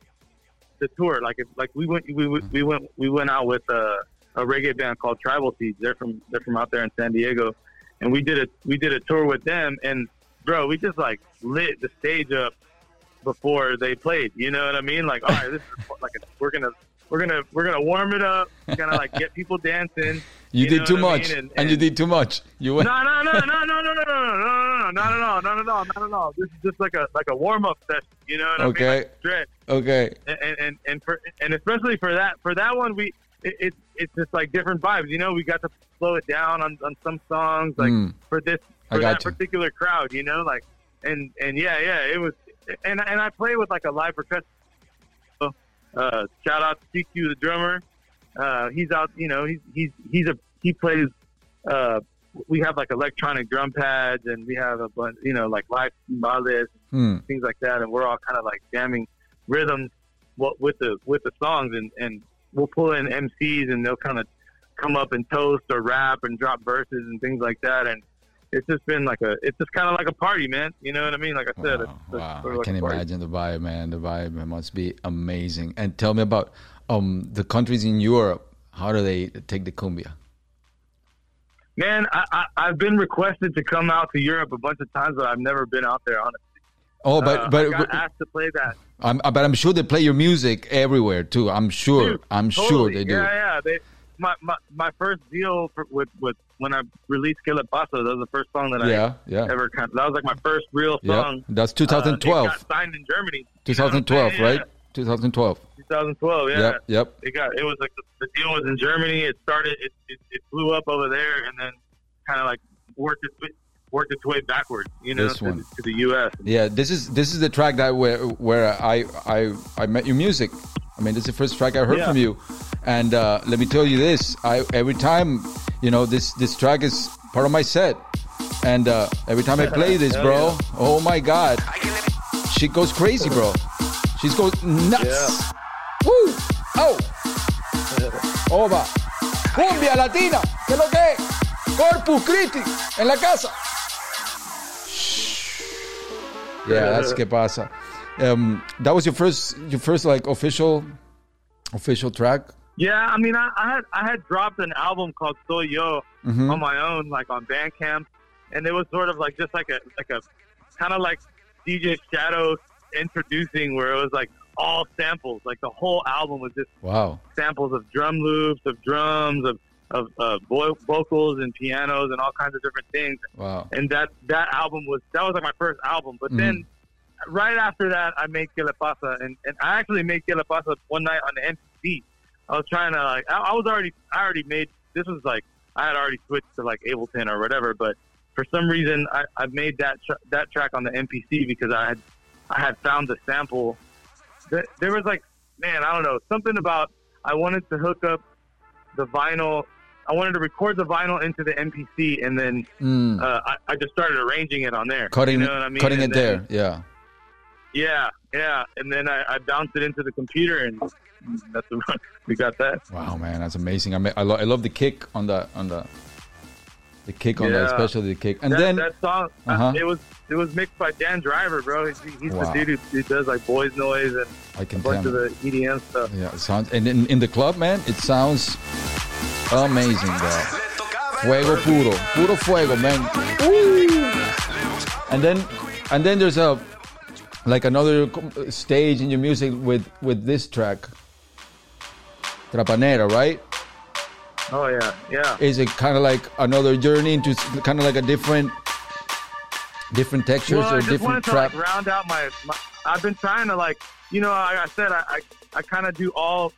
Speaker 3: the tour. Like if, like we went we we went we went out with a, a reggae band called Tribal Seeds. They're from they're from out there in San Diego, and we did a we did a tour with them. And bro, we just like lit the stage up before they played. You know what I mean? Like all right, this is like a, we're gonna. We're gonna we're gonna warm it up, kind of like get people dancing.
Speaker 2: You,
Speaker 3: know
Speaker 2: did too
Speaker 3: what I
Speaker 2: much,
Speaker 3: mean?
Speaker 2: and, you did too much. You went.
Speaker 3: no, no, no, no, no, no, no, no, no, no, no, no, not at all, not at all, not at all. This is just like a like a warm up session, you know what I
Speaker 2: Okay.
Speaker 3: mean? Like stretch,
Speaker 2: Okay.
Speaker 3: and and and for and especially for that for that one, we it, it's it's just like different vibes, you know. We got to slow it down on on some songs, like
Speaker 2: Mm.
Speaker 3: for this
Speaker 2: I
Speaker 3: for
Speaker 2: got
Speaker 3: that
Speaker 2: you.
Speaker 3: particular crowd, you know, like and and yeah, yeah, it was, and and I play with like a live percussion. Uh, shout out to CQ, the drummer. Uh, he's out, you know, he's he's he's a he plays. Uh, we have like electronic drum pads, and we have a bunch, you know, like live timbales,
Speaker 2: Hmm.
Speaker 3: things like that, and we're all kind of like jamming rhythms with the with the songs, and and we'll pull in MCs, and they'll kind of come up and toast or rap and drop verses and things like that, and it's just been like a it's just kind of like a party, man. You know what I mean? Like I said,
Speaker 2: Wow,
Speaker 3: it's, it's
Speaker 2: wow.
Speaker 3: sort
Speaker 2: I
Speaker 3: of like
Speaker 2: can
Speaker 3: a
Speaker 2: imagine the vibe, man. The vibe must be amazing. And tell me about um the countries in Europe. How do they take the cumbia?
Speaker 3: Man, I, I I've been requested to come out to Europe a bunch of times, but I've never been out there. Honestly,
Speaker 2: Oh, but
Speaker 3: Uh,
Speaker 2: but
Speaker 3: I got asked to play that.
Speaker 2: I'm but I'm sure they play your music everywhere too. I'm sure.
Speaker 3: Dude,
Speaker 2: I'm sure they do.
Speaker 3: Yeah, yeah. They, my, my my first deal for, with with when I released It Paso, that was the first song that
Speaker 2: Yeah, yeah.
Speaker 3: I ever kind of, that was like my first real
Speaker 2: Yeah,
Speaker 3: song.
Speaker 2: that's
Speaker 3: Uh, it
Speaker 2: 2012.
Speaker 3: got signed in Germany.
Speaker 2: 2012,
Speaker 3: Yeah,
Speaker 2: right? 2012.
Speaker 3: 2012. Yeah.
Speaker 2: Yep, yep.
Speaker 3: It got it was like the, the deal was in Germany. It started. It, it, it blew up over there, and then kind of like worked its way- worked its way backwards. You know, to, to the U.S.
Speaker 2: Yeah, this is this is the track that where where I I I met your music. I mean, this is the first track I heard
Speaker 3: Yeah.
Speaker 2: from you, and uh, let me tell you this: I every time, you know, this this track is part of my set, and uh, every time I play this, bro,
Speaker 3: yeah.
Speaker 2: oh my god, she goes crazy, bro. She goes nuts.
Speaker 3: Yeah.
Speaker 2: Woo! Oh, Oba, cumbia latina, ¿qué lo que es? Corpus Christi en la casa. Yeah, that's que pasa. Um, that was your first, your first like official, official track.
Speaker 3: Yeah, I mean, I, I had I had dropped an album called Soy Yo
Speaker 2: Mhm.
Speaker 3: on my own, like on Bandcamp, and it was sort of like just like a like a kind of like DJ Shadow Endtroducing, where it was like all samples, like the whole album was just
Speaker 2: Wow.
Speaker 3: samples of drum loops, of drums, of of uh, vo- vocals and pianos and all kinds of different things.
Speaker 2: Wow.
Speaker 3: And that that album was that was like my first album. But then right after that, I made Que Le Pasa, and, and I actually made Que Le Pasa one night on the MPC. I was trying to like I, I was already I already made this was like I had already switched to like Ableton or whatever, but for some reason I, I made that that track on the MPC because I had I had found the sample. There, there was like man I don't know something about I wanted to hook up the vinyl. I wanted to record the vinyl into the MPC and then
Speaker 2: Mm.
Speaker 3: uh, I, I just started arranging it on there.
Speaker 2: cutting,
Speaker 3: you know what I mean?
Speaker 2: cutting
Speaker 3: And
Speaker 2: it
Speaker 3: then-
Speaker 2: there. Yeah.
Speaker 3: Yeah, yeah. And then I, I bounced it into the computer, and that's the, we got that.
Speaker 2: Wow, man, that's amazing. I mean, I, lo- I love the kick on the on the the kick on that, especially the kick. And
Speaker 3: that,
Speaker 2: then
Speaker 3: that song, uh,
Speaker 2: Uh-huh.
Speaker 3: it was it was mixed by Dan Driver, bro. He's, he's
Speaker 2: Wow.
Speaker 3: the dude who, who does like Boys Noize and
Speaker 2: I
Speaker 3: a
Speaker 2: can
Speaker 3: bunch
Speaker 2: tell.
Speaker 3: of the EDM stuff.
Speaker 2: Yeah, it sounds and in, in the club, man, it sounds amazing, bro. Fuego puro, puro fuego, man. Woo! And then, and then there's a like another stage in your music with with this track, Trapanera, right?
Speaker 3: Oh yeah, yeah.
Speaker 2: Is it kind of like another journey into kind of like a different, different textures
Speaker 3: well,
Speaker 2: or different trap?
Speaker 3: like round out my, my. I've been trying to like, you know, like I said, I I, I kind of do all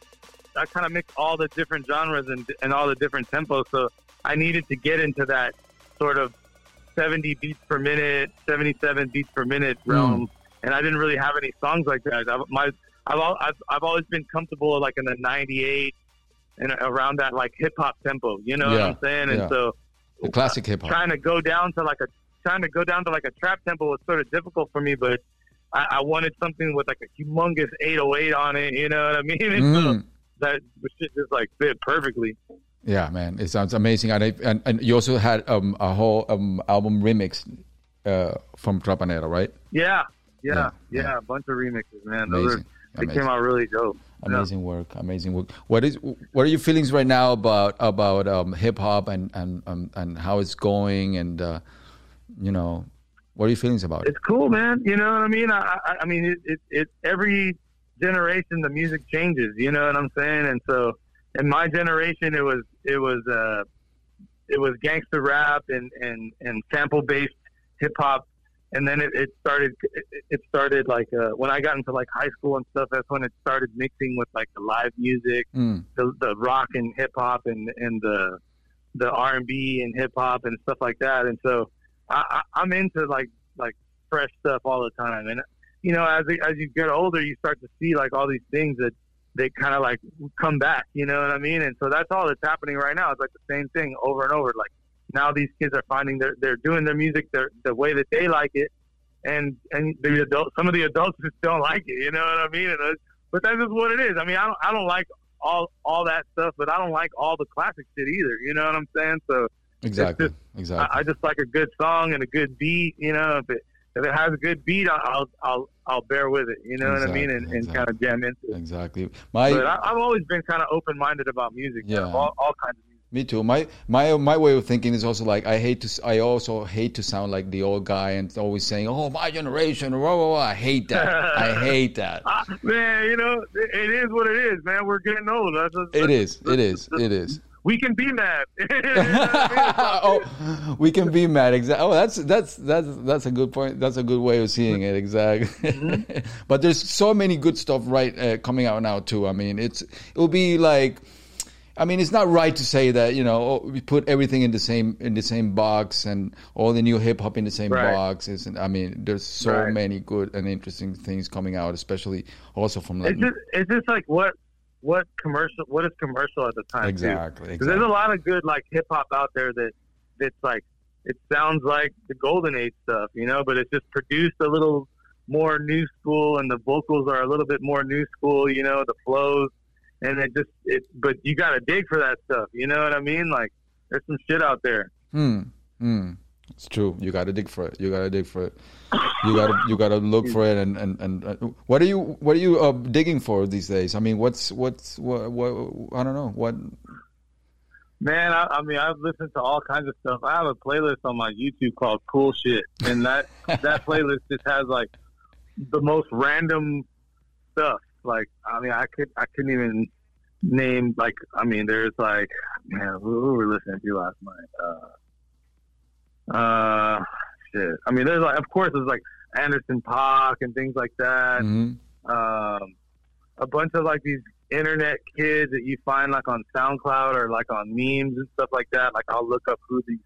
Speaker 3: I kind of mix all the different genres and and all the different tempos. So I needed to get into that sort of 70 beats per minute, 77 beats per minute hmm. realm, and I didn't really have any songs like that. I, my I've, al- I've I've always been comfortable like in the 98 and around that like hip hop tempo. You know what I'm saying? And
Speaker 2: yeah.
Speaker 3: so
Speaker 2: The classic hip hop.
Speaker 3: trying to go down to like a trying to go down to like a trap tempo was sort of difficult for me, but I, I wanted something with like a humongous 808 on it. You know what I mean? And so
Speaker 2: Mm.
Speaker 3: that shit just like fit perfectly.
Speaker 2: Yeah, man, it sounds amazing. And I, and, and you also had um, a whole um, album remix uh, from Trapanera, right?
Speaker 3: Yeah, yeah,
Speaker 2: Yeah,
Speaker 3: yeah,
Speaker 2: yeah.
Speaker 3: a bunch of remixes, man. Those are they
Speaker 2: amazing.
Speaker 3: came out really dope. Yeah.
Speaker 2: Amazing work, amazing work. What is what are your feelings right now about about um, hip hop and and um, and how it's going and uh, you know what are your feelings about it?
Speaker 3: It's cool, man. You know what I mean? I, I, I mean, it, it, it, every generation, the music changes. You know what I'm saying? And so, in my generation, it was, it was, uh, it was gangster rap and and and sample based hip hop, and then it, it started. It, started like uh, when I got into like high school and stuff. That's when it started mixing with like the live music,
Speaker 2: Mm,
Speaker 3: the, the rock and hip hop, and and the the R and B and hip hop and stuff like that. And so I, I, I'm into like like fresh stuff all the time. And you know, as as you get older, you start to see like all these things that they kind of like come back. You know what I mean? And so that's all that's happening right now. It's like the same thing over and over. Like now these kids are finding they're they're doing their music their, the way that they like it, and and the adult some of the adults just don't like it. You know what I mean? And but that's just what it is. I mean, I don't I don't like all all that stuff, but I don't like all the classic shit either. You know what I'm saying? So
Speaker 2: exactly,
Speaker 3: just-
Speaker 2: exactly.
Speaker 3: I, I just like a good song and a good beat. You know, if it if it has a good beat, I'll I'll I'll, I'll bear with it. You know what I mean? And,
Speaker 2: Exactly,
Speaker 3: and kind of jam into it.
Speaker 2: exactly. My
Speaker 3: But I, I've always been kind of open minded about music.
Speaker 2: Yeah.
Speaker 3: all, all kinds of music.
Speaker 2: Me too. My my my way of thinking is also like I hate to. I also hate to sound like the old guy and always saying, "Oh, my generation." Whoa, whoa, whoa. I hate that. I hate that.
Speaker 3: Ah, man, you know, it, is what it is, man. We're getting old. That's, that's,
Speaker 2: It is. It is. It is.
Speaker 3: We can be mad. You know what I mean? It's all
Speaker 2: oh, we can be mad. Exactly. Oh, that's that's that's that's a good point. That's a good way of seeing it. Exactly. but there's so many good stuff right uh, coming out now too. I mean, it's it'll be like. I mean, it's not right to say that you know oh, we put everything in the same in the same box and all the new hip hop in the same
Speaker 3: Right.
Speaker 2: boxes. And I mean, there's so
Speaker 3: Right.
Speaker 2: many good and interesting things coming out, especially also from like
Speaker 3: It's just it's just like what what commercial what is commercial at the time.
Speaker 2: exactly,
Speaker 3: 'Cause there's a lot of good like hip hop out there that that's like it sounds like the golden age stuff, you know, but it's just produced a little more new school and the vocals are a little bit more new school, you know, the flows and it just it but you gotta dig for that stuff, you know what I mean? Like there's some shit out there.
Speaker 2: Hmm. Hmm. It's true. You got to dig for it. You got to dig for it. You got to you got to look for it. And and and uh, what are you what are you uh, digging for these days? I mean, what's what's what, what I don't know what.
Speaker 3: Man, I, I mean, I've listened to all kinds of stuff. I have a playlist on my YouTube called "Cool Shit," and that that playlist just has like the most random stuff. Like, I mean, I could I couldn't even name like. I mean, there's like, man, who, who were listening to last night? Uh, uh, shit. I mean, there's like, of course, there's like Anderson .Paak and things like that
Speaker 2: Mhm.
Speaker 3: um, a bunch of like these internet kids that you find like on SoundCloud or like on memes and stuff like that. Like I'll look up who these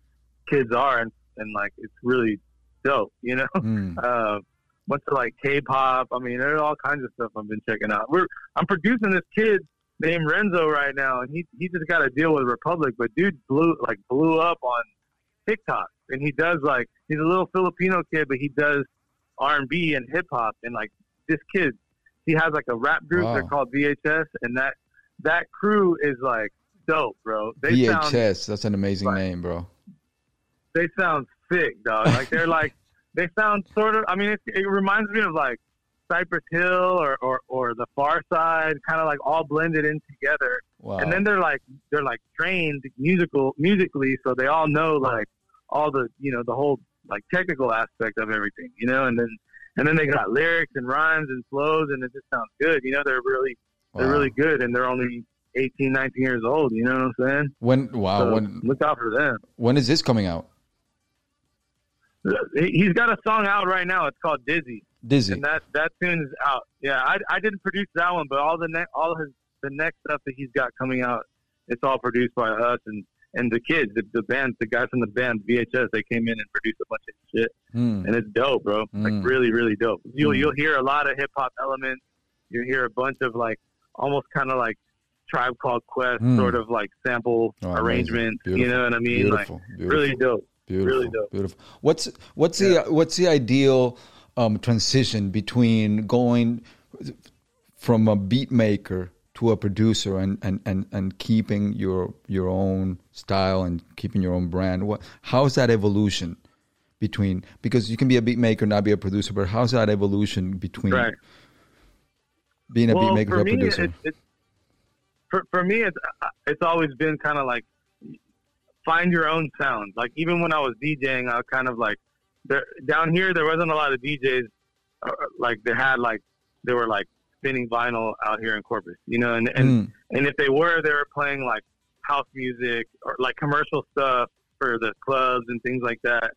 Speaker 3: kids are and, and like it's really dope, you know.
Speaker 2: Mm.
Speaker 3: Uh, bunch of like K-pop. I mean, there's all kinds of stuff I've been checking out. We're I'm producing this kid named Renzo right now, and he he just got a deal with Republic, but dude blew like blew up on TikTok, and he does like he's a little Filipino kid, but he does R and B and hip hop, and like this kid, he has like a rap group. They're called VHS, and that that crew is like dope, bro. They sound
Speaker 2: VHS. That's an amazing
Speaker 3: Right.
Speaker 2: name, bro.
Speaker 3: they sound sick, dog. Like they're like they sound sort of. I mean, it, it reminds me of like Cypress Hill or or, or the Far Side, kind of like all blended in together.
Speaker 2: Wow.
Speaker 3: And then they're like they're like trained musical musically, so they all know like all the you know the whole like technical aspect of everything, you know. And then and then they got lyrics and rhymes and flows, and it just sounds good. You know, they're really they're
Speaker 2: Wow.
Speaker 3: really good, and they're only 18, 19 years old. You know what I'm saying?
Speaker 2: when wow
Speaker 3: So
Speaker 2: when
Speaker 3: look out for them.
Speaker 2: when is this coming out?
Speaker 3: He- He's got a song out right now. It's called Dizzy,
Speaker 2: Dizzy.
Speaker 3: and that that tune is out. Yeah, I, I didn't produce that one, but all the ne- all his the next stuff that he's got coming out, it's all produced by us and and the kids, the, the band, the guys from the band VHS, they came in and produced a bunch of shit,
Speaker 2: Mm.
Speaker 3: and it's dope, bro.
Speaker 2: Mm.
Speaker 3: Like really, really dope. You'll
Speaker 2: Mm.
Speaker 3: you'll hear a lot of hip hop elements. You hear a bunch of like almost kind of like Tribe Called Quest
Speaker 2: Mm.
Speaker 3: sort of like sample
Speaker 2: Oh,
Speaker 3: arrangements. You know what I mean?
Speaker 2: Beautiful.
Speaker 3: Like
Speaker 2: beautiful.
Speaker 3: really dope.
Speaker 2: Beautiful,
Speaker 3: Really dope.
Speaker 2: beautiful. What's what's the what's the ideal um, transition between going from a beat maker to a producer and, and, and, and keeping your your own style and keeping your own brand? What how's that evolution between because you can be a beat maker not be a producer, but how's that evolution between
Speaker 3: Right.
Speaker 2: being a
Speaker 3: well,
Speaker 2: beat maker to a producer?
Speaker 3: It's, it's, for for me, it's it's always been kind of like find your own sound. Like even when I was DJing, I was kind of like there, down here. There wasn't a lot of DJs uh, like they had like they were like spinning vinyl out here in Corpus, you know. And and
Speaker 2: Mm,
Speaker 3: and if they were, they were playing like house music or like commercial stuff for the clubs and things like that.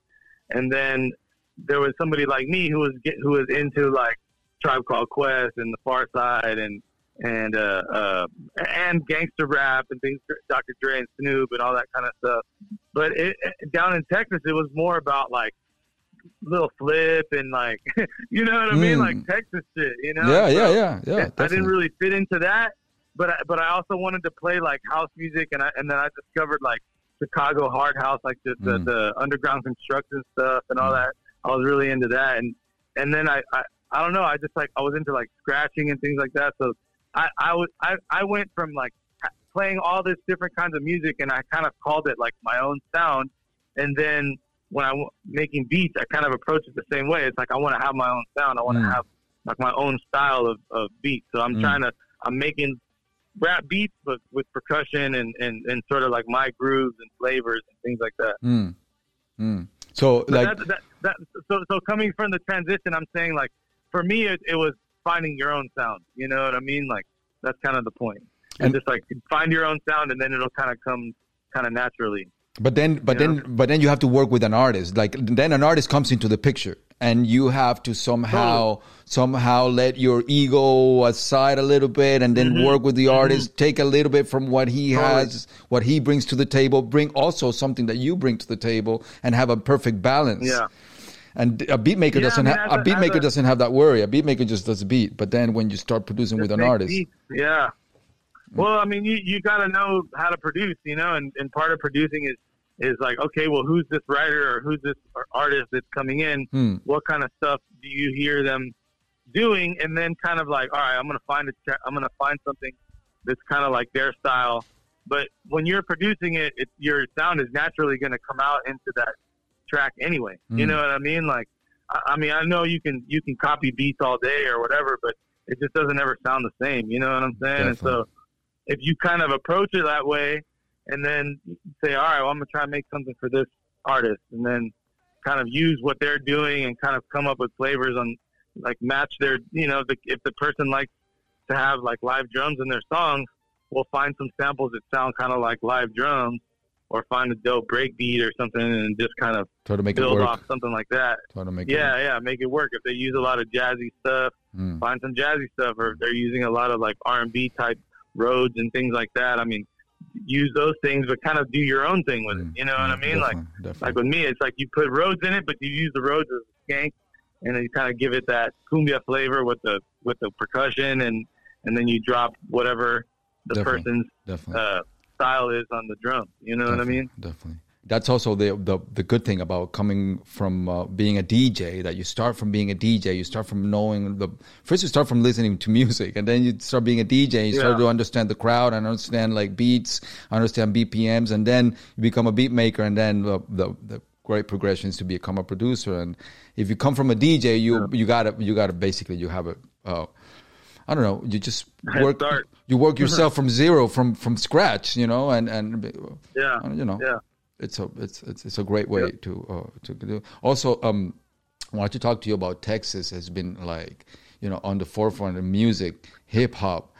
Speaker 3: And then there was somebody like me who was get, who was into like Tribe Called Quest and the Pharcyde and and uh, uh, and gangster rap and things, Dr. Dre and Snoop and all that kind of stuff. But it, down in Texas, it was more about like Lil' Flip and like you know what I mean,
Speaker 2: Mm.
Speaker 3: like Texas shit. You know?
Speaker 2: yeah, yeah,
Speaker 3: So-
Speaker 2: yeah, yeah.
Speaker 3: I didn't really fit into that, but I, but I also wanted to play like house music, and I and then I discovered like Chicago hard house, like the the,
Speaker 2: Mm.
Speaker 3: the underground construction stuff and all
Speaker 2: Mm.
Speaker 3: that. I was really into that, and and then I, I I don't know, I just like I was into like scratching and things like that. So I I was I I went from like playing all this different kinds of music, and I kind of called it like my own sound, and then. When I'm making beats, I kind of approach it the same way. It's like I want to have my own sound. I want to
Speaker 2: Mm.
Speaker 3: have like my own style of, of beats. So I'm
Speaker 2: Mm.
Speaker 3: trying to I'm making rap beats but with percussion and, and, and sort of like my grooves and flavors and things like that.
Speaker 2: Mm, mm. So
Speaker 3: But
Speaker 2: like
Speaker 3: that, that, that, so so coming from the transition I'm saying like for me it, it was finding your own sound. You know what I mean? Like that's kind of the point.
Speaker 2: And-
Speaker 3: And just like find your own sound and then it'll kind of come kind of naturally.
Speaker 2: But then, but then, but then you have to work with an artist. Like then, an artist comes into the picture, and you have to somehow, somehow let your ego aside a little bit, and then
Speaker 3: Mhm.
Speaker 2: work with the artist. Take a little bit from what he
Speaker 3: Totally.
Speaker 2: has, what he brings to the table. Bring also something that you bring to the table, and have a perfect balance.
Speaker 3: Yeah.
Speaker 2: And a beat maker
Speaker 3: Yeah,
Speaker 2: doesn't
Speaker 3: I mean,
Speaker 2: have a
Speaker 3: a-
Speaker 2: beat maker
Speaker 3: a-
Speaker 2: doesn't have that worry. A beat maker just does a beat. But then when you start producing with an artist,
Speaker 3: beats. Yeah. Well, I mean, you, you got to know how to produce, you know, and, and part of producing is, is like, okay, well, who's this writer or who's this artist that's coming in?
Speaker 2: hmm,
Speaker 3: What kind of stuff do you hear them doing? And then kind of like, all right, I'm going to find a, tra- I'm to find something that's kind of like their style. But when you're producing it, it your sound is naturally going to come out into that track anyway. You
Speaker 2: Mm.
Speaker 3: know what I mean? Like, I, I mean, I know you can you can copy beats all day or whatever, but it just doesn't ever sound the same. You know what I'm saying? And so, if you kind of approach it that way, and then say, all right, well, I'm gonna try and make something for this artist, and then kind of use what they're doing and kind of come up with flavors on like match their, you know, the, if the person likes to have like live drums in their songs, we'll find some samples that sound kind of like live drums, or find a dope break beat or something, and just kind of
Speaker 2: try to make it
Speaker 3: build
Speaker 2: work.
Speaker 3: off something like that.
Speaker 2: Try to make it.
Speaker 3: Yeah, yeah, make it work. If they use a lot of jazzy stuff,
Speaker 2: Mm.
Speaker 3: find some jazzy stuff, or if they're using a lot of like R and B type Rhodes and things like that. I mean, use those things, but kind of do your own thing with it.
Speaker 2: Mm,
Speaker 3: You know what I
Speaker 2: mm,
Speaker 3: mean? Like,
Speaker 2: definitely.
Speaker 3: like with me, it's like you put Rhodes in it, but you use the Rhodes as a skank, and then you kind of give it that cumbia flavor with the with the percussion, and and then you drop whatever the
Speaker 2: Definitely.
Speaker 3: person's
Speaker 2: definitely.
Speaker 3: uh, style is on the drum. You know what I mean?
Speaker 2: Definitely. That's also the, the the good thing about coming from uh, being a DJ. That you start from being a DJ. You start from knowing the first. You start from listening to music, and then you start being a DJ. You start to understand the crowd and understand like beats, understand BPMs, and then you become a beat maker. And then the the, the great progression is to become a producer. And if you come from a DJ, you you gotta you gotta basically you have a. Uh, I don't know. You just work. You work yourself from zero, from from scratch. You know, and and
Speaker 3: Yeah,
Speaker 2: you know
Speaker 3: yeah.
Speaker 2: it's a it's it's, it's a great way to uh, to do. Also, um, I want to talk to you about Texas has been like you know on the forefront of music, hip hop,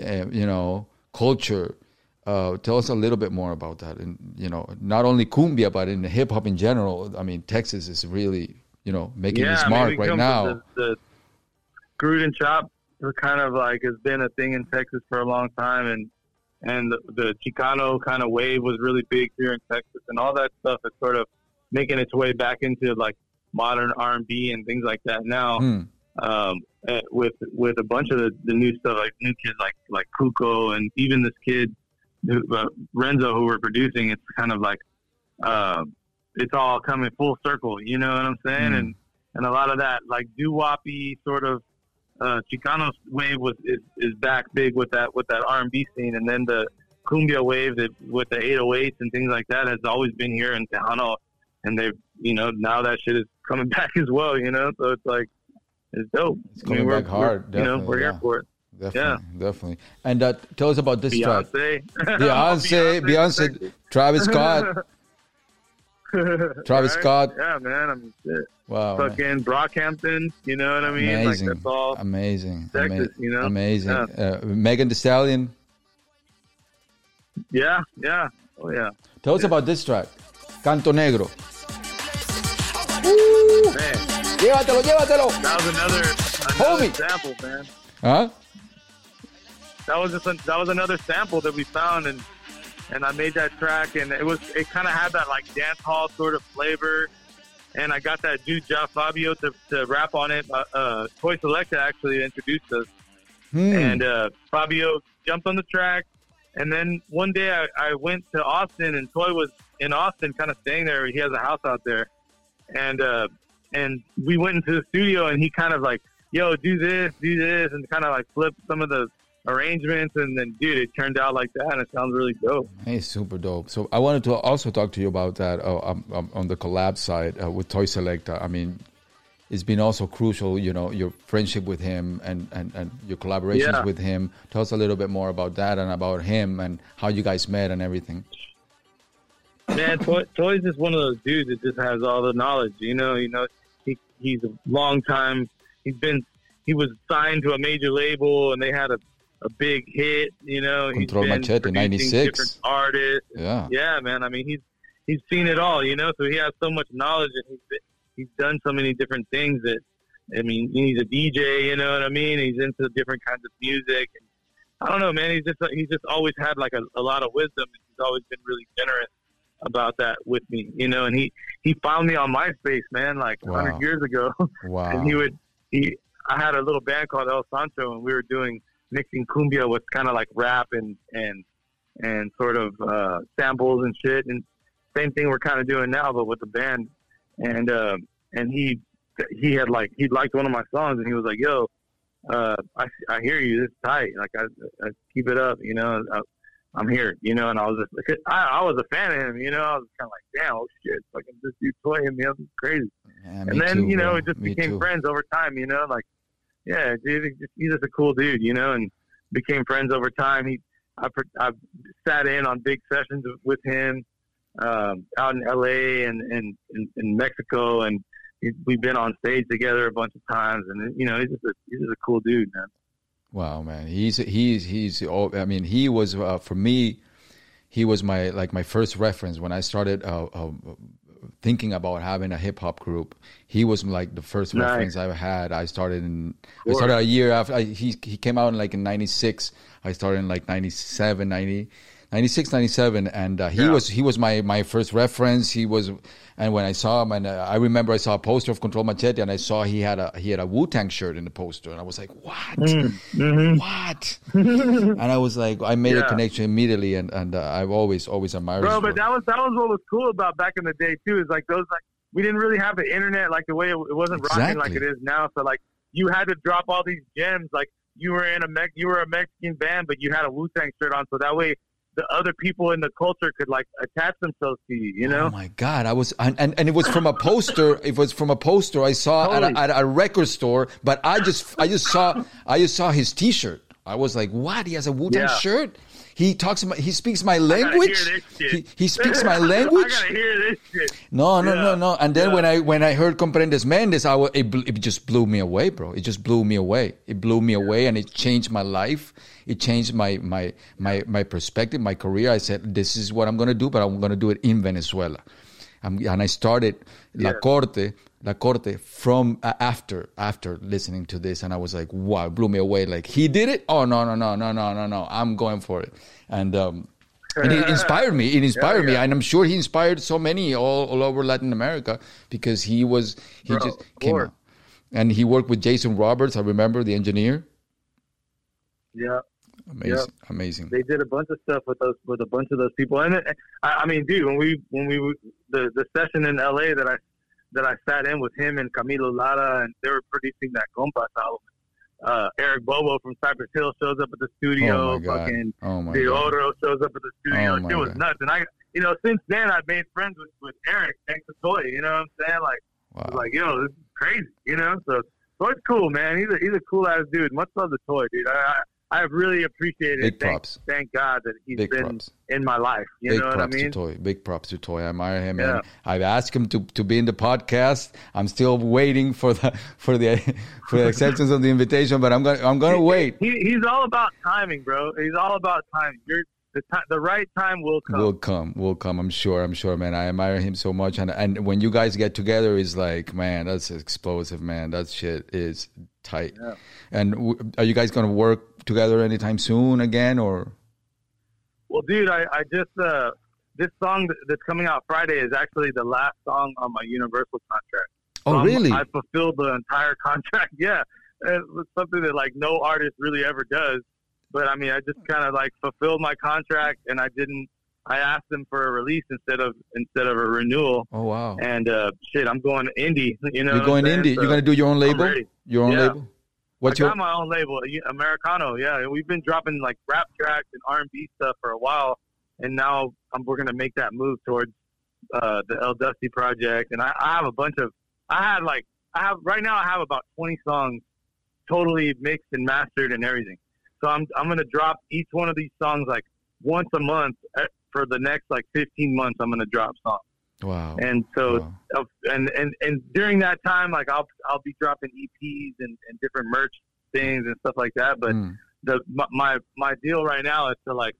Speaker 2: uh, you know, culture. Uh, tell us a little bit more about that, and you know, not only cumbia but in hip hop in general. I mean, Texas is really you know making
Speaker 3: yeah, mean,
Speaker 2: mark right now.
Speaker 3: The, the and chop were kind of like has been a thing in Texas for a long time, and and the, the Chicano kind of wave was really big here in Texas, and all that stuff is sort of making its way back into like modern R and B and things like that now.
Speaker 2: Hmm.
Speaker 3: Um, eh, with with a bunch of the, the new stuff, like new kids like like Cuco, and even this kid who, uh, Renzo, who we're producing. It's kind of like uh, it's all coming full circle. You know what I'm saying?
Speaker 2: Mm.
Speaker 3: And and a lot of that like doo woppy sort of uh, Chicano wave was is, is back big with that with that R&B scene, and then the cumbia wave that with the 808s and things like that has always been here in Tejano, and they've you know now that shit is coming back as well. You know, so it's like it's dope.
Speaker 2: It's coming
Speaker 3: we're-
Speaker 2: back hard,
Speaker 3: You know, we're
Speaker 2: yeah.
Speaker 3: here for it.
Speaker 2: Definitely, definitely. And uh, tell us about this track.
Speaker 3: Beyonce,
Speaker 2: Beyonce, Beyonce, Travis Scott, Travis
Speaker 3: Right?
Speaker 2: Scott.
Speaker 3: Yeah, man. I mean, shit.
Speaker 2: Wow,
Speaker 3: fucking Brockhampton. You know what I mean?
Speaker 2: amazing,
Speaker 3: Like that's all.
Speaker 2: amazing,
Speaker 3: Texas,
Speaker 2: ama-
Speaker 3: you know?
Speaker 2: amazing.
Speaker 3: Yeah.
Speaker 2: Uh, Megan Thee Stallion.
Speaker 3: Yeah, yeah, oh yeah.
Speaker 2: Tell us about this track, Canto Negro.
Speaker 3: Man,
Speaker 2: Llévatelo, llévatelo.
Speaker 3: that was another,
Speaker 2: Homie.
Speaker 3: another sample, man.
Speaker 2: Huh?
Speaker 3: That was just a, that was another sample that we found, and and I made that track, and it was it kind of had that like dance hall sort of flavor, and I got that dude Ja Fabio to, to rap on it. Uh, uh, Toy Selectah actually introduced us,
Speaker 2: Hmm.
Speaker 3: and uh, Fabio jumped on the track. And then one day I, I went to Austin, and Toy was in Austin, kind of staying there. He has a house out there, and uh, and we went into the studio, and he kind of like, "Yo, do this, do this," and kind of like flipped some of the arrangements, and then dude, it turned out like that, and it sounds really dope.
Speaker 2: Hey, super dope. So I wanted to also talk to you about that uh, um, um, on the collab side uh, with Toy Selectah I mean, it's been also crucial, you know, your friendship with him and, and, and your collaborations
Speaker 3: Yeah.
Speaker 2: with him. Tell us a little bit more about that and about him and how you guys met and everything.
Speaker 3: Man, Toy, Toy's just one of those dudes that just has all the knowledge. You know, you know, he he's a long time. He's been he was signed to a major label, and they had a, a big hit. You know, he's
Speaker 2: Control
Speaker 3: been
Speaker 2: Machete,
Speaker 3: producing
Speaker 2: 96.
Speaker 3: different artists.
Speaker 2: Yeah.
Speaker 3: Yeah, man. I mean, he's he's seen it all. You know, so he has so much knowledge, and he's he's done so many different things that. I mean, he's a DJ. You know what I mean? He's into different kinds of music. And I don't know, man. He's just he's just always had like a, a lot of wisdom. He's always been really generous about that with me, you know. And he he found me on MySpace, man, like
Speaker 2: Wow.
Speaker 3: hundred years ago.
Speaker 2: Wow.
Speaker 3: and he would he I had a little band called El Sancho, and we were doing mixing cumbia with kind of like rap and and and sort of uh, samples and shit. And same thing we're kind of doing now, but with the band. And uh, and he he had like he liked one of my songs, and he was like, "Yo." Uh, I, I hear you. This is tight. Like I, I keep it up. You know, I, I'm here, you know, and I was just, I, I was a fan of him, you know, I was kind of like, damn, oh shit, fucking this dude playing me up, it's crazy.
Speaker 2: Yeah,
Speaker 3: and then,
Speaker 2: too,
Speaker 3: you know,
Speaker 2: bro.
Speaker 3: it just
Speaker 2: Me
Speaker 3: became
Speaker 2: too.
Speaker 3: friends over time, you know, like, yeah, dude, he's just a cool dude, you know, and became friends over time. He, I, I sat in on big sessions with him, um, out in LA and, and, in Mexico. And we've been on stage together a bunch of times. And, you know, he's just a, he's just a cool dude, man.
Speaker 2: Wow, man, he's he's he's. Oh, I mean, he was uh, for me. He was my like my first reference when I started uh, uh, thinking about having a hip hop group. He was like the first
Speaker 3: Nice.
Speaker 2: reference I had. I started in. I started a year after. I, he he came out in like in '96. I started in like 97, 90, 96, 97, and uh, he
Speaker 3: Yeah.
Speaker 2: was he was my my first reference. He was, and when I saw him, and uh, I remember I saw a poster of Control Machete, and I saw he had a he had a Wu Tang shirt in the poster, and I was like, what? What? and I was like, I made a
Speaker 3: Mm.
Speaker 2: Connection immediately, and and uh, I've always always admired.
Speaker 3: Bro, but that was that was what was cool about back in the day too. Is like those like we didn't really have the internet like the way it, it wasn't rocking like it is now. So like you had to drop all these gems. Like you were in a Mex- you were a Mexican band, but you had a Wu Tang shirt on, so that way the other people in the culture could like attach themselves to you. You know?
Speaker 2: Oh my god! I was and, and, and it was from a poster. it was from a poster I saw at, a, at a record store. But I just I just saw I just saw his T-shirt. I was like, what? He has a Wu Tang
Speaker 3: Yeah.
Speaker 2: shirt. He talks. my- He speaks my language.
Speaker 3: hear this shit.
Speaker 2: He, he speaks my language.
Speaker 3: I hear this shit.
Speaker 2: No, no, no,
Speaker 3: Yeah.
Speaker 2: no. And then
Speaker 3: Yeah.
Speaker 2: when I when I heard Comprendes Mendes, I wa- it, it just blew me away, bro. It just blew me away. It blew me away, and it changed my life. It changed my my my my perspective, my career. I said, this is what I'm gonna do, but I'm gonna do it in Venezuela. Um, and I started La Corte, La Corte from uh, after after listening to this, and I was like, wow, it blew me away. Like he did it. Oh no no no no no no no! I'm going for it, and. um and it inspired me. It inspired me,
Speaker 3: yeah.
Speaker 2: and I'm sure he inspired so many all, all over Latin America because he was he
Speaker 3: Bro,
Speaker 2: just came out, and he worked with Jason Roberts. I remember the engineer.
Speaker 3: Yeah.
Speaker 2: Amazing, amazing.
Speaker 3: they did a bunch of stuff with those with a bunch of those people. And it, I, I mean, dude, when we when we the the session in L.A. that I that I sat in with him and Camilo Lara, and they were producing that Compas album. Uh, Eric Bobo from Cypress Hill shows up at the studio.
Speaker 2: Oh.
Speaker 3: Fucking
Speaker 2: Oh my
Speaker 3: De
Speaker 2: god!
Speaker 3: Oro shows up at the studio.
Speaker 2: Oh
Speaker 3: it was
Speaker 2: God.
Speaker 3: nuts. And I, you know, since then I've made friends with, with Eric thanks to Toy. You know what I'm saying? Like,
Speaker 2: Wow.
Speaker 3: like, yo, this is crazy. You know, so Toy's cool, man. He's a he's a cool ass dude. Much love to Toy, dude. I I, I have really appreciated.
Speaker 2: Big
Speaker 3: it. Thank,
Speaker 2: props.
Speaker 3: Thank God that he's
Speaker 2: Big
Speaker 3: been
Speaker 2: props.
Speaker 3: in my life. You
Speaker 2: Big
Speaker 3: know what I
Speaker 2: props
Speaker 3: mean?
Speaker 2: to Toy. Big props to Toy. I admire him,
Speaker 3: Yeah.
Speaker 2: and I've asked him to, to be in the podcast. I'm still waiting for the for the for the acceptance of the invitation, but I'm gonna I'm gonna wait.
Speaker 3: He, he's all about timing, bro. He's all about timing. You're the ti- the right time will come.
Speaker 2: Will come, will come. I'm sure. I'm sure, man. I admire him so much, and and when you guys get together, it's like, man, that's explosive, man. That shit is tight.
Speaker 3: Yeah.
Speaker 2: And w- are you guys gonna work together anytime soon again, or?
Speaker 3: Well, dude, I, I just uh, this song that's coming out Friday is actually the last song on my Universal contract.
Speaker 2: Oh,
Speaker 3: I'm-
Speaker 2: really?
Speaker 3: I fulfilled the entire contract. Yeah, it was something that like no artist really ever does. But I mean, I just kind of like fulfilled my contract, and I didn't. I asked them for a release instead of instead of a renewal.
Speaker 2: oh wow.
Speaker 3: And uh, shit, I'm going indie. You know,
Speaker 2: You're going indie.
Speaker 3: So
Speaker 2: You're gonna do your own label. Your own
Speaker 3: Yeah.
Speaker 2: label. What's
Speaker 3: I
Speaker 2: your?
Speaker 3: got my own label, Americano. Yeah, we've been dropping like rap tracks and R and B stuff for a while, and now um, we're gonna make that move towards uh, the El Dusty project. And I, I have a bunch of. I had like I have right now. I have about twenty songs, totally mixed and mastered and everything. So I'm I'm gonna drop each one of these songs like once a month eh, for the next like 15 months. I'm gonna drop songs,
Speaker 2: Wow.
Speaker 3: and so
Speaker 2: Wow.
Speaker 3: and and and during that time, like I'll I'll be dropping EPs and, and different merch things and stuff like that. But
Speaker 2: Mm.
Speaker 3: the my- my deal right now is to like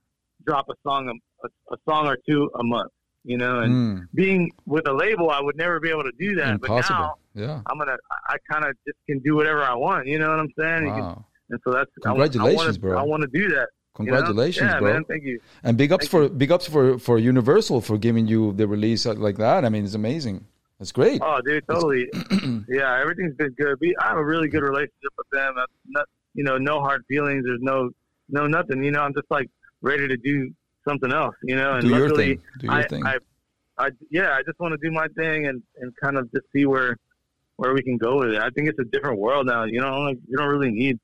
Speaker 3: drop a song a, a, a song or two a month. You know, and
Speaker 2: Mm.
Speaker 3: being with a label, I would never be able to do that. But now
Speaker 2: Impossible. Yeah.
Speaker 3: I'm gonna I, I kind of just can do whatever I want. You know what I'm saying? You can-
Speaker 2: Wow.
Speaker 3: and so that's I
Speaker 2: Congratulations,
Speaker 3: I wanna,
Speaker 2: bro.
Speaker 3: I want to do that. You know?
Speaker 2: Congratulations,
Speaker 3: yeah,
Speaker 2: bro.
Speaker 3: man. Thank you.
Speaker 2: And big ups
Speaker 3: Thank
Speaker 2: for big ups for for Universal for giving you the release like that. I mean, it's amazing. That's great.
Speaker 3: Oh, dude, totally. yeah, everything's been good. We, I have a really good relationship with them. Not, you know, no hard feelings. There's no, no nothing. You know, I'm just like ready to do something else. You know, and
Speaker 2: Do your
Speaker 3: luckily,
Speaker 2: thing. Do your
Speaker 3: I,
Speaker 2: thing.
Speaker 3: I, I, yeah, I just want to do my thing and and kind of just see where where we can go with it. I think it's a different world now. You know, like you don't really need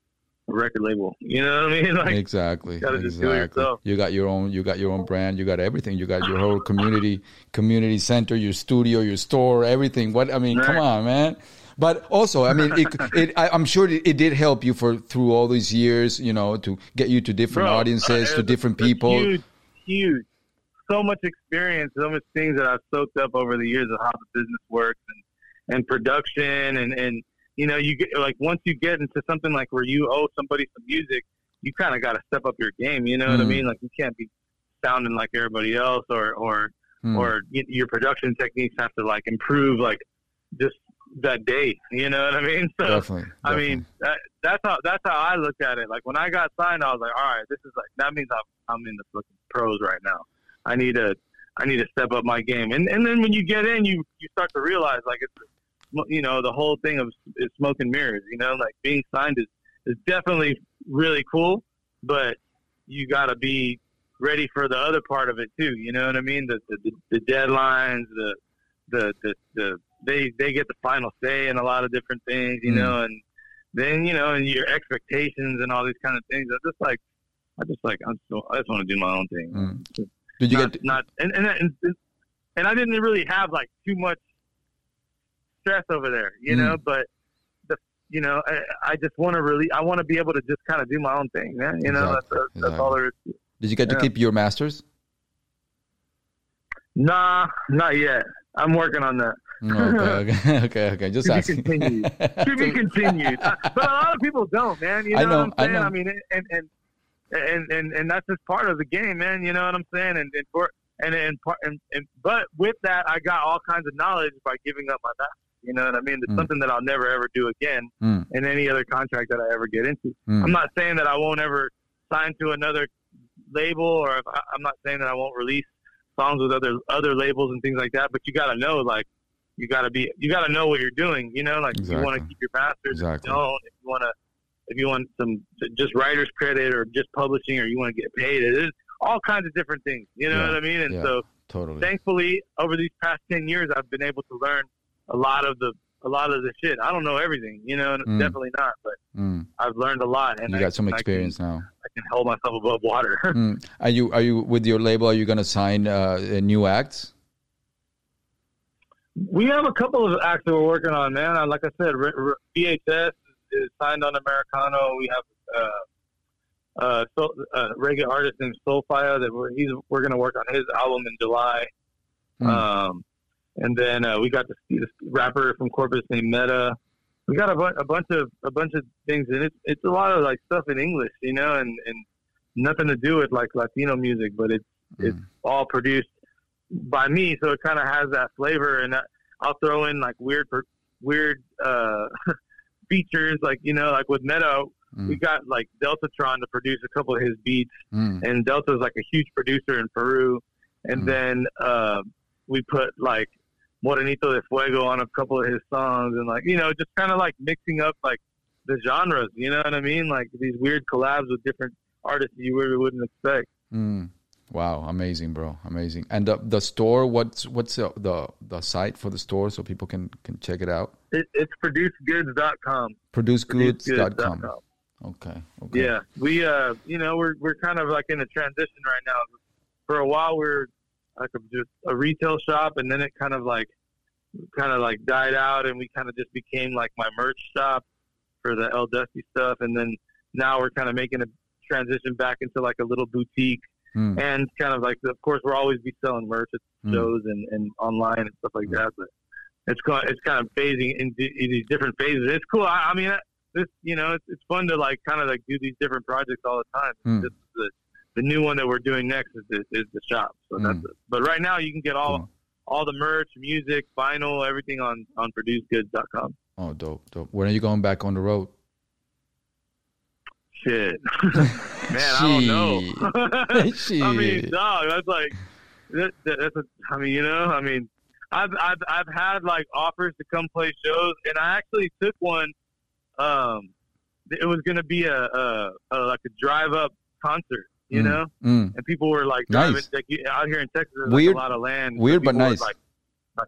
Speaker 3: record label. You know what I mean? Like,
Speaker 2: exactly.
Speaker 3: gotta just do it
Speaker 2: exactly. You got your own. You got your own brand. You got everything. You got your whole community community center, your studio, your store, everything. What I mean, come on, man. But also, I mean, it, it, I, I'm sure it, it did help you for through all these years, you know, to get you to different
Speaker 3: Bro,
Speaker 2: audiences,
Speaker 3: uh,
Speaker 2: to different people.
Speaker 3: Huge, huge. So much experience, so much things that I've soaked up over the years of how the business works and, and production and, and you know, you get like once you get into something like where you owe somebody some music, you kind of got to step up your game. You know what I
Speaker 2: Mm.
Speaker 3: mean? Like you can't be sounding like everybody else, or or
Speaker 2: Hmm.
Speaker 3: or your production techniques have to like improve, like just that day. You know what I mean? So
Speaker 2: definitely.
Speaker 3: I
Speaker 2: definitely.
Speaker 3: mean, that, that's how that's how I looked at it. Like when I got signed, I was like, all right, this is like that means I'm I'm in the fucking pros right now. I need to I need to step up my game. And and then when you get in, you you start to realize like it's you know the whole thing of is smoke and mirrors. You know, like being signed is is definitely really cool, but you got to be ready for the other part of it too. You know what I mean? The the, the deadlines, the, the the the they they get the final say in a lot of different things. You
Speaker 2: Mm.
Speaker 3: know, and then you know, and your expectations and all these kind of things. I just like I just like I'm so, I just want to do my own thing.
Speaker 2: Mm. Did you
Speaker 3: not,
Speaker 2: get?
Speaker 3: not and, and and and I didn't really have like too much stress over there, you know.
Speaker 2: Mm.
Speaker 3: But the you know, I, I just want to really I want to be able to just kind of do my own thing, man. You know,
Speaker 2: Exactly,
Speaker 3: that's that's all there is.
Speaker 2: Did you get to keep your masters?
Speaker 3: Nah, not yet. I'm working on that.
Speaker 2: Okay, okay, okay, okay. Just
Speaker 3: To be
Speaker 2: asking.
Speaker 3: continued. to be continued. But a lot of people don't, man. You know,
Speaker 2: I know,
Speaker 3: what
Speaker 2: I
Speaker 3: I'm saying?
Speaker 2: know.
Speaker 3: mean, and and and and and that's just part of the game, man. You know what I'm saying? And, and for and and, and and but with that, I got all kinds of knowledge by giving up my master. You know what I mean? It's
Speaker 2: Mm.
Speaker 3: something that I'll never ever do again
Speaker 2: Mm.
Speaker 3: in any other contract that I ever get into.
Speaker 2: Mm.
Speaker 3: I'm not saying that I won't ever sign to another label, or if I, I'm not saying that I won't release songs with other other labels and things like that. But you got to know, like, you got to be, you got to know what you're doing. You know, like if you want to keep your masters.
Speaker 2: Exactly.
Speaker 3: If you don't, if you want to, if you want some just writers credit or just publishing, or you want to get paid, it is all kinds of different things. You know
Speaker 2: Yeah.
Speaker 3: what I mean? And
Speaker 2: Yeah.
Speaker 3: so,
Speaker 2: Totally.
Speaker 3: thankfully, over these past ten years, I've been able to learn a lot of the a lot of the shit. I don't know everything, you know,
Speaker 2: Mm.
Speaker 3: definitely not, but
Speaker 2: Mm.
Speaker 3: I've learned a lot, and
Speaker 2: You
Speaker 3: I,
Speaker 2: got some
Speaker 3: I can-
Speaker 2: experience now.
Speaker 3: I can hold myself above water.
Speaker 2: Mm. Are you are you with your label? Are you gonna sign uh, new acts?
Speaker 3: we have a couple of acts that we're working on, man. Uh, Like I said, R- VHS is signed on Americano. We have uh, uh, so, uh, reggae artist named Soulfire that we're he's we're gonna work on his album in July.
Speaker 2: Mm.
Speaker 3: Um, and then uh, we got this, this rapper from Corpus named Meta. We got a, bu- a bunch of a bunch of things, and it's it's a lot of like stuff in English, you know, and, and nothing to do with like Latino music, but it's it's
Speaker 2: Mm.
Speaker 3: all produced by me, so it kind of has that flavor. And I- I'll throw in like weird weird uh, features, like you know, like with Meta, we
Speaker 2: Mm.
Speaker 3: got like Deltatron to produce a couple of his beats
Speaker 2: Mm.
Speaker 3: and Delta's like a huge producer in Peru. And
Speaker 2: Mm.
Speaker 3: then uh, we put like Morenito de Fuego on a couple of his songs, and like you know, just kind of like mixing up like the genres. You know what I mean? Like these weird collabs with different artists that you really wouldn't expect.
Speaker 2: Mm. Wow, amazing, bro, amazing. And the the store, what's what's the the, the site for the store so people can can check it out?
Speaker 3: It, it's.
Speaker 2: Producegoods.com.
Speaker 3: Producedgoods.com.
Speaker 2: Okay. Okay.
Speaker 3: Yeah, we uh, you know, we're we're kind of like in a transition right now. For a while, we are like a, just a retail shop, and then it kind of like kind of like died out, and we kind of just became like my merch shop for the El Dusty stuff, and then now we're kind of making a transition back into like a little boutique,
Speaker 2: Mm.
Speaker 3: and kind of like of course we'll always be selling merch at
Speaker 2: Mm.
Speaker 3: shows and, and online and stuff like that, but it's going it's kind of phasing in, in these different phases. It's cool. I, I mean, this you know it's, it's fun to like kind of like do these different projects all the time.
Speaker 2: Mm.
Speaker 3: This is the the new one that we're doing next is the, is the shop. So
Speaker 2: Mm.
Speaker 3: that's it. But right now you can get all
Speaker 2: Cool.
Speaker 3: all the merch, music, vinyl, everything on on producegoods.com.
Speaker 2: Oh, dope, dope. When are you going back on the road?
Speaker 3: Shit, man, I don't know.
Speaker 2: Shit.
Speaker 3: I mean, dog, that's like that, that, that's a. I mean, you know, I mean, I've I've I've had like offers to come play shows, and I actually took one. Um, it was gonna be a, a, a like a drive up concert, you
Speaker 2: Mm.
Speaker 3: know,
Speaker 2: Mm.
Speaker 3: and people were like
Speaker 2: Nice.
Speaker 3: like, out here in Texas. There's
Speaker 2: Weird-
Speaker 3: like a lot of land.
Speaker 2: weird but nice.
Speaker 3: Like, like-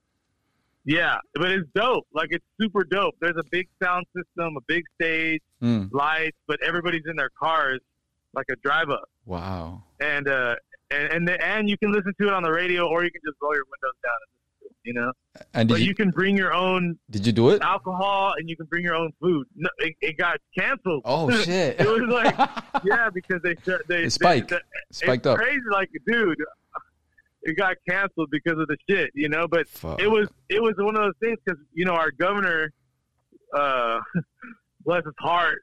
Speaker 3: yeah, but it's dope. Like it's super dope. There's a big sound system, a big stage,
Speaker 2: Mm.
Speaker 3: lights, but everybody's in their cars, like a drive up
Speaker 2: Wow.
Speaker 3: and uh, and and, the, and you can listen to it on the radio, or you can just roll your windows down. And listen to it, you know,
Speaker 2: And
Speaker 3: but you,
Speaker 2: you,
Speaker 3: can bring your own
Speaker 2: did you do it?
Speaker 3: alcohol and you can bring your own food. No, it, it got canceled.
Speaker 2: Oh shit!
Speaker 3: it was like yeah, because they they
Speaker 2: It spiked.
Speaker 3: They,
Speaker 2: Spiked
Speaker 3: it's
Speaker 2: up.
Speaker 3: crazy, like dude. It got canceled because of the shit, you know. But
Speaker 2: Fuck.
Speaker 3: it was it was one of those things because you know our governor, uh, bless his heart,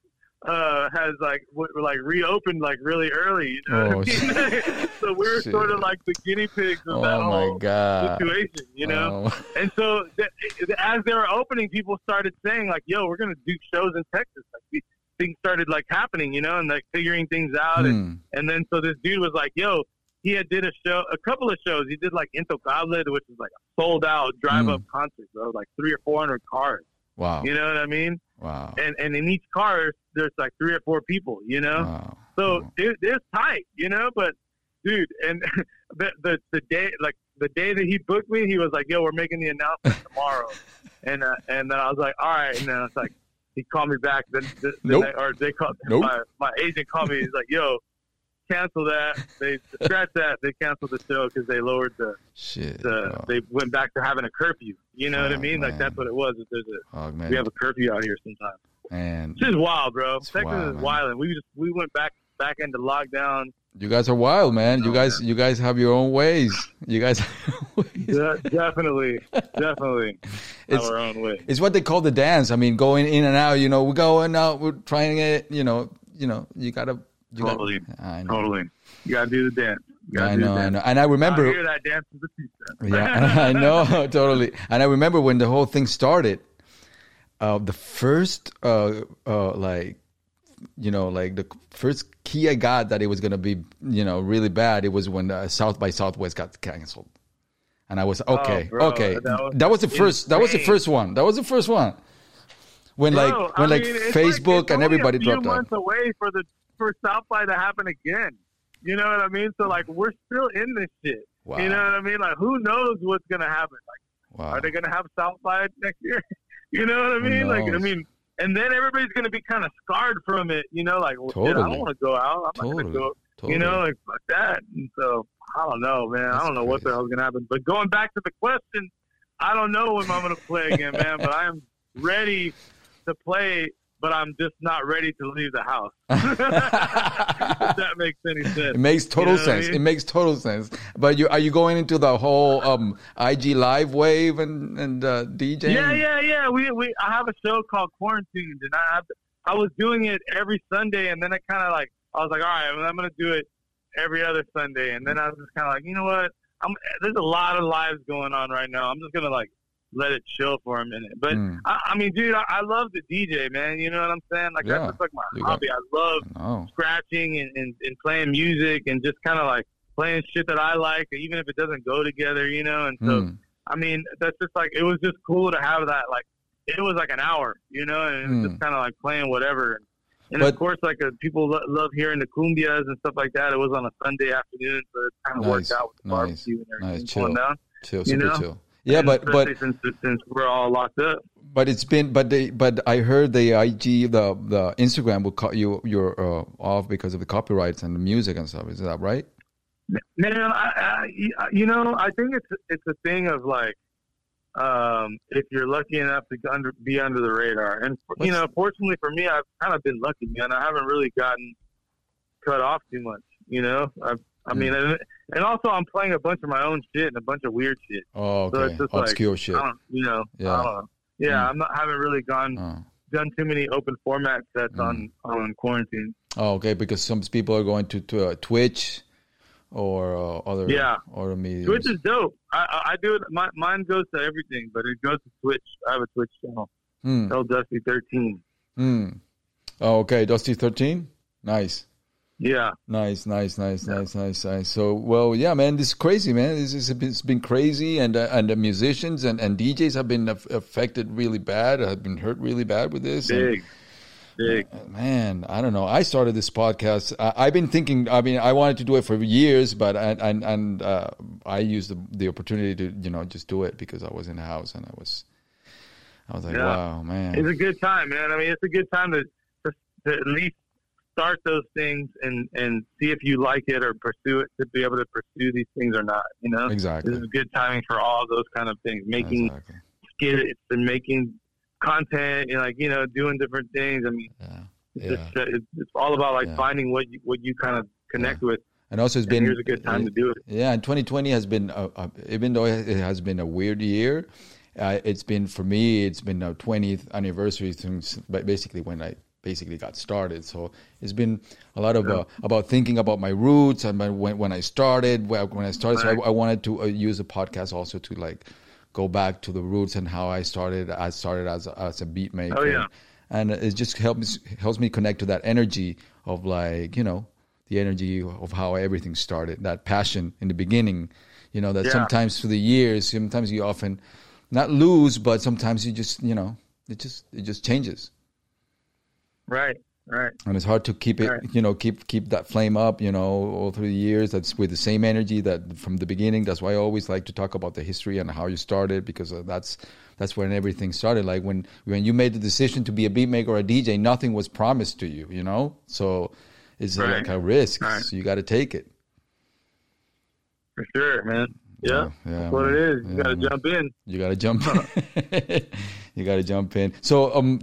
Speaker 3: uh, has like w- like reopened like really early. You know
Speaker 2: Oh,
Speaker 3: what I mean? so we were
Speaker 2: shit.
Speaker 3: sort of like the guinea pigs of
Speaker 2: Oh
Speaker 3: that
Speaker 2: my
Speaker 3: whole
Speaker 2: god!
Speaker 3: situation, you know.
Speaker 2: Oh.
Speaker 3: And so th- as they were opening, people started saying like, "Yo, we're gonna do shows in Texas." Like we- things started like happening, you know, and like figuring things out. And,
Speaker 2: Hmm.
Speaker 3: and then so this dude was like, "Yo." He had did a show, a couple of shows. He did like Intocable, which is like a sold out drive up concert, bro. Like three or four hundred cars.
Speaker 2: Wow!
Speaker 3: You know what I mean?
Speaker 2: Wow!
Speaker 3: And and in each car, there's like three or four people. You know?
Speaker 2: Wow!
Speaker 3: So
Speaker 2: Wow.
Speaker 3: it, it's tight, you know. But dude, and the, the the day like the day that he booked me, he was like, "Yo, we're making the announcement tomorrow," and uh, and then I was like, "All right," and then it's like he called me back. Then the, the
Speaker 2: Nope.
Speaker 3: night- or they called
Speaker 2: Nope.
Speaker 3: my my agent called me. He's like, "Yo." Cancel that. They scratch that. They canceled the show because they lowered the,
Speaker 2: Shit!
Speaker 3: the. They went back to having a curfew. You know what I
Speaker 2: Oh,
Speaker 3: mean? Like that's what it was. There's a
Speaker 2: Oh man!
Speaker 3: we have a curfew out here sometimes.
Speaker 2: and
Speaker 3: this is wild, bro.
Speaker 2: It's
Speaker 3: Texas
Speaker 2: wild,
Speaker 3: is
Speaker 2: man.
Speaker 3: wild, and we just we went back back into lockdown.
Speaker 2: you guys are wild, man. You
Speaker 3: Oh,
Speaker 2: guys, you guys have your own ways. You guys,
Speaker 3: De- definitely, definitely
Speaker 2: It's-
Speaker 3: our own way.
Speaker 2: it's what they call the dance. I mean, going in and out. You know, we're going out. We're trying it. You know, you know, you gotta. You
Speaker 3: Totally.
Speaker 2: Know.
Speaker 3: Totally, you gotta do the dance.
Speaker 2: I know. I know, and I remember.
Speaker 3: I hear that dance to the pizza.
Speaker 2: yeah, I know totally. And I remember when the whole thing started. Uh, the first, uh, uh, like, you know, like the first key I got that it was gonna be, you know, really bad. It was when uh, South by Southwest got canceled, and I was okay,
Speaker 3: Oh,
Speaker 2: okay.
Speaker 3: that
Speaker 2: That
Speaker 3: was
Speaker 2: was, the first. That was the first one. That was the first one. When
Speaker 3: Bro,
Speaker 2: like when
Speaker 3: I
Speaker 2: like
Speaker 3: mean,
Speaker 2: Facebook
Speaker 3: it's
Speaker 2: and everybody
Speaker 3: a few
Speaker 2: dropped out.
Speaker 3: away for the for South by to happen again. You know what I mean? So like we're still in this shit.
Speaker 2: Wow.
Speaker 3: You know what I mean? Like who knows what's gonna happen? Like
Speaker 2: Wow.
Speaker 3: are they gonna have South by next year? you know what I mean? Like I mean, and then everybody's gonna be kind of scarred from it. You know, like well, shit, I don't want to go out. I'm not
Speaker 2: Totally.
Speaker 3: gonna go.
Speaker 2: Totally.
Speaker 3: You know, like fuck that. And so I don't know, man.
Speaker 2: That's
Speaker 3: I don't know what the hell's gonna happen. But going back to the question, I don't know when I'm gonna play again, man. But I am ready to play, but I'm just not ready to leave the house. if that makes any sense.
Speaker 2: It makes total
Speaker 3: You know what I
Speaker 2: sense.
Speaker 3: mean?
Speaker 2: It makes total sense. But you are you going into the whole um, IG live wave and and uh, DJing?
Speaker 3: Yeah, yeah, yeah. We we I have a show called Quarantined, and I I was doing it every Sunday, and then I kind of like I was like, all right, well, I'm gonna do it every other Sunday, and then I was just kind of like, you know what? I'm there's a lot of lives going on right now. I'm just gonna like let it chill for a minute. But
Speaker 2: Mm.
Speaker 3: I, I mean, dude, I, I love the DJ, man. You know what I'm saying? Like
Speaker 2: Yeah.
Speaker 3: that's just like my
Speaker 2: You got-
Speaker 3: hobby. I love
Speaker 2: Oh,
Speaker 3: scratching and, and, and playing music and just kind of like playing shit that I like, even if it doesn't go together, you know. And so,
Speaker 2: Mm.
Speaker 3: I mean, that's just like it was just cool to have that. Like, it was like an hour, you know, and it was
Speaker 2: Mm.
Speaker 3: just kind of like playing whatever. And
Speaker 2: But-
Speaker 3: of course, like uh, people lo- love hearing the cumbias and stuff like that. It was on a Sunday afternoon, so it kind of
Speaker 2: Nice,
Speaker 3: worked out with the
Speaker 2: nice,
Speaker 3: barbecue and everything
Speaker 2: nice,
Speaker 3: going
Speaker 2: chill.
Speaker 3: down.
Speaker 2: chill,
Speaker 3: You know?
Speaker 2: chill. Yeah,
Speaker 3: And
Speaker 2: but but
Speaker 3: since since we're all locked up.
Speaker 2: but it's been but they but I heard the IG the the Instagram will cut you you're uh, off because of the copyrights and the music and stuff. Is that right?
Speaker 3: Man, I, I, you know, I think it's it's a thing of like, um, if you're lucky enough to under, be under the radar, and you know, fortunately for me, I've kind of been lucky, man. I haven't really gotten cut off too much. You know, I, I mean, and, and also I'm playing a bunch of my own shit and a bunch of weird shit.
Speaker 2: Oh,
Speaker 3: So
Speaker 2: okay.
Speaker 3: it's just like,
Speaker 2: Obscure shit.
Speaker 3: You know,
Speaker 2: Yeah.
Speaker 3: I don't know. Yeah,
Speaker 2: Mm.
Speaker 3: I'm not haven't really gone
Speaker 2: Oh.
Speaker 3: done too many open format sets on on quarantine.
Speaker 2: oh, okay. Because some people are going to, to uh, Twitch or uh, other
Speaker 3: Yeah.
Speaker 2: other mediums.
Speaker 3: Twitch is dope. I, I do it. My, mine goes to everything, but it goes to Twitch. I have a Twitch channel.
Speaker 2: Hmm.
Speaker 3: El Dusty thirteen.
Speaker 2: Hmm. Oh, okay. Dusty thirteen. Nice.
Speaker 3: Yeah,
Speaker 2: Nice, nice, nice, nice, nice, nice. So, well, yeah, man, this is crazy, man. This is it's been crazy, and uh, and the musicians and, and DJs have been aff- affected really bad. Have been hurt really bad with this. and-
Speaker 3: big, big.
Speaker 2: man, I don't know. I started this podcast. I, I've been thinking. I mean, I wanted to do it for years, but and and, and uh, I used the, the opportunity to you know just do it because I was in the house and I was, I was like,
Speaker 3: Yeah.
Speaker 2: wow, man.
Speaker 3: It's a good time, man. I mean, it's a good time to to, to at least start those things and and see if you like it or pursue it to be able to pursue these things or not. You know,
Speaker 2: exactly.
Speaker 3: this is good timing for all those kind of things, making
Speaker 2: exactly.
Speaker 3: skits and making content and like you know doing different things. I mean,
Speaker 2: Yeah.
Speaker 3: it's,
Speaker 2: Yeah.
Speaker 3: just, it's, it's all about like
Speaker 2: Yeah.
Speaker 3: finding what you, what you kind of connect with.
Speaker 2: And also, it's
Speaker 3: And
Speaker 2: been
Speaker 3: here's a good time to do it.
Speaker 2: Yeah, and 2020 has been, uh, uh, even though it has been a weird year, uh, it's been for me. It's been a 20th anniversary since, basically when I basically got started. So it's been a lot of uh, about thinking about my roots and my, when when I started. When I started, so I, I wanted to uh, use the podcast also to like go back to the roots and how I started. I started as a, as a beat maker.
Speaker 3: Oh, yeah.
Speaker 2: and it just helps helps me connect to that energy of like you know the energy of how everything started that passion in the beginning you know that
Speaker 3: Yeah.
Speaker 2: sometimes through the years sometimes you often not lose but sometimes you just you know it just it just changes
Speaker 3: Right, right.
Speaker 2: and it's hard to keep it
Speaker 3: Right.
Speaker 2: you know keep keep that flame up you know all through the years that's with the same energy that from the beginning that's why i always like to talk about the history and how you started because uh, that's that's when everything started like when when you made the decision to be a beat maker or a dj nothing was promised to you you know so it's
Speaker 3: Right.
Speaker 2: like a risk
Speaker 3: Right.
Speaker 2: so you got to take it
Speaker 3: For sure, man. Yeah,
Speaker 2: yeah,
Speaker 3: that's what
Speaker 2: man.
Speaker 3: it is. You
Speaker 2: Yeah,
Speaker 3: got to jump in.
Speaker 2: You gotta jump. in. you gotta jump in. So, um,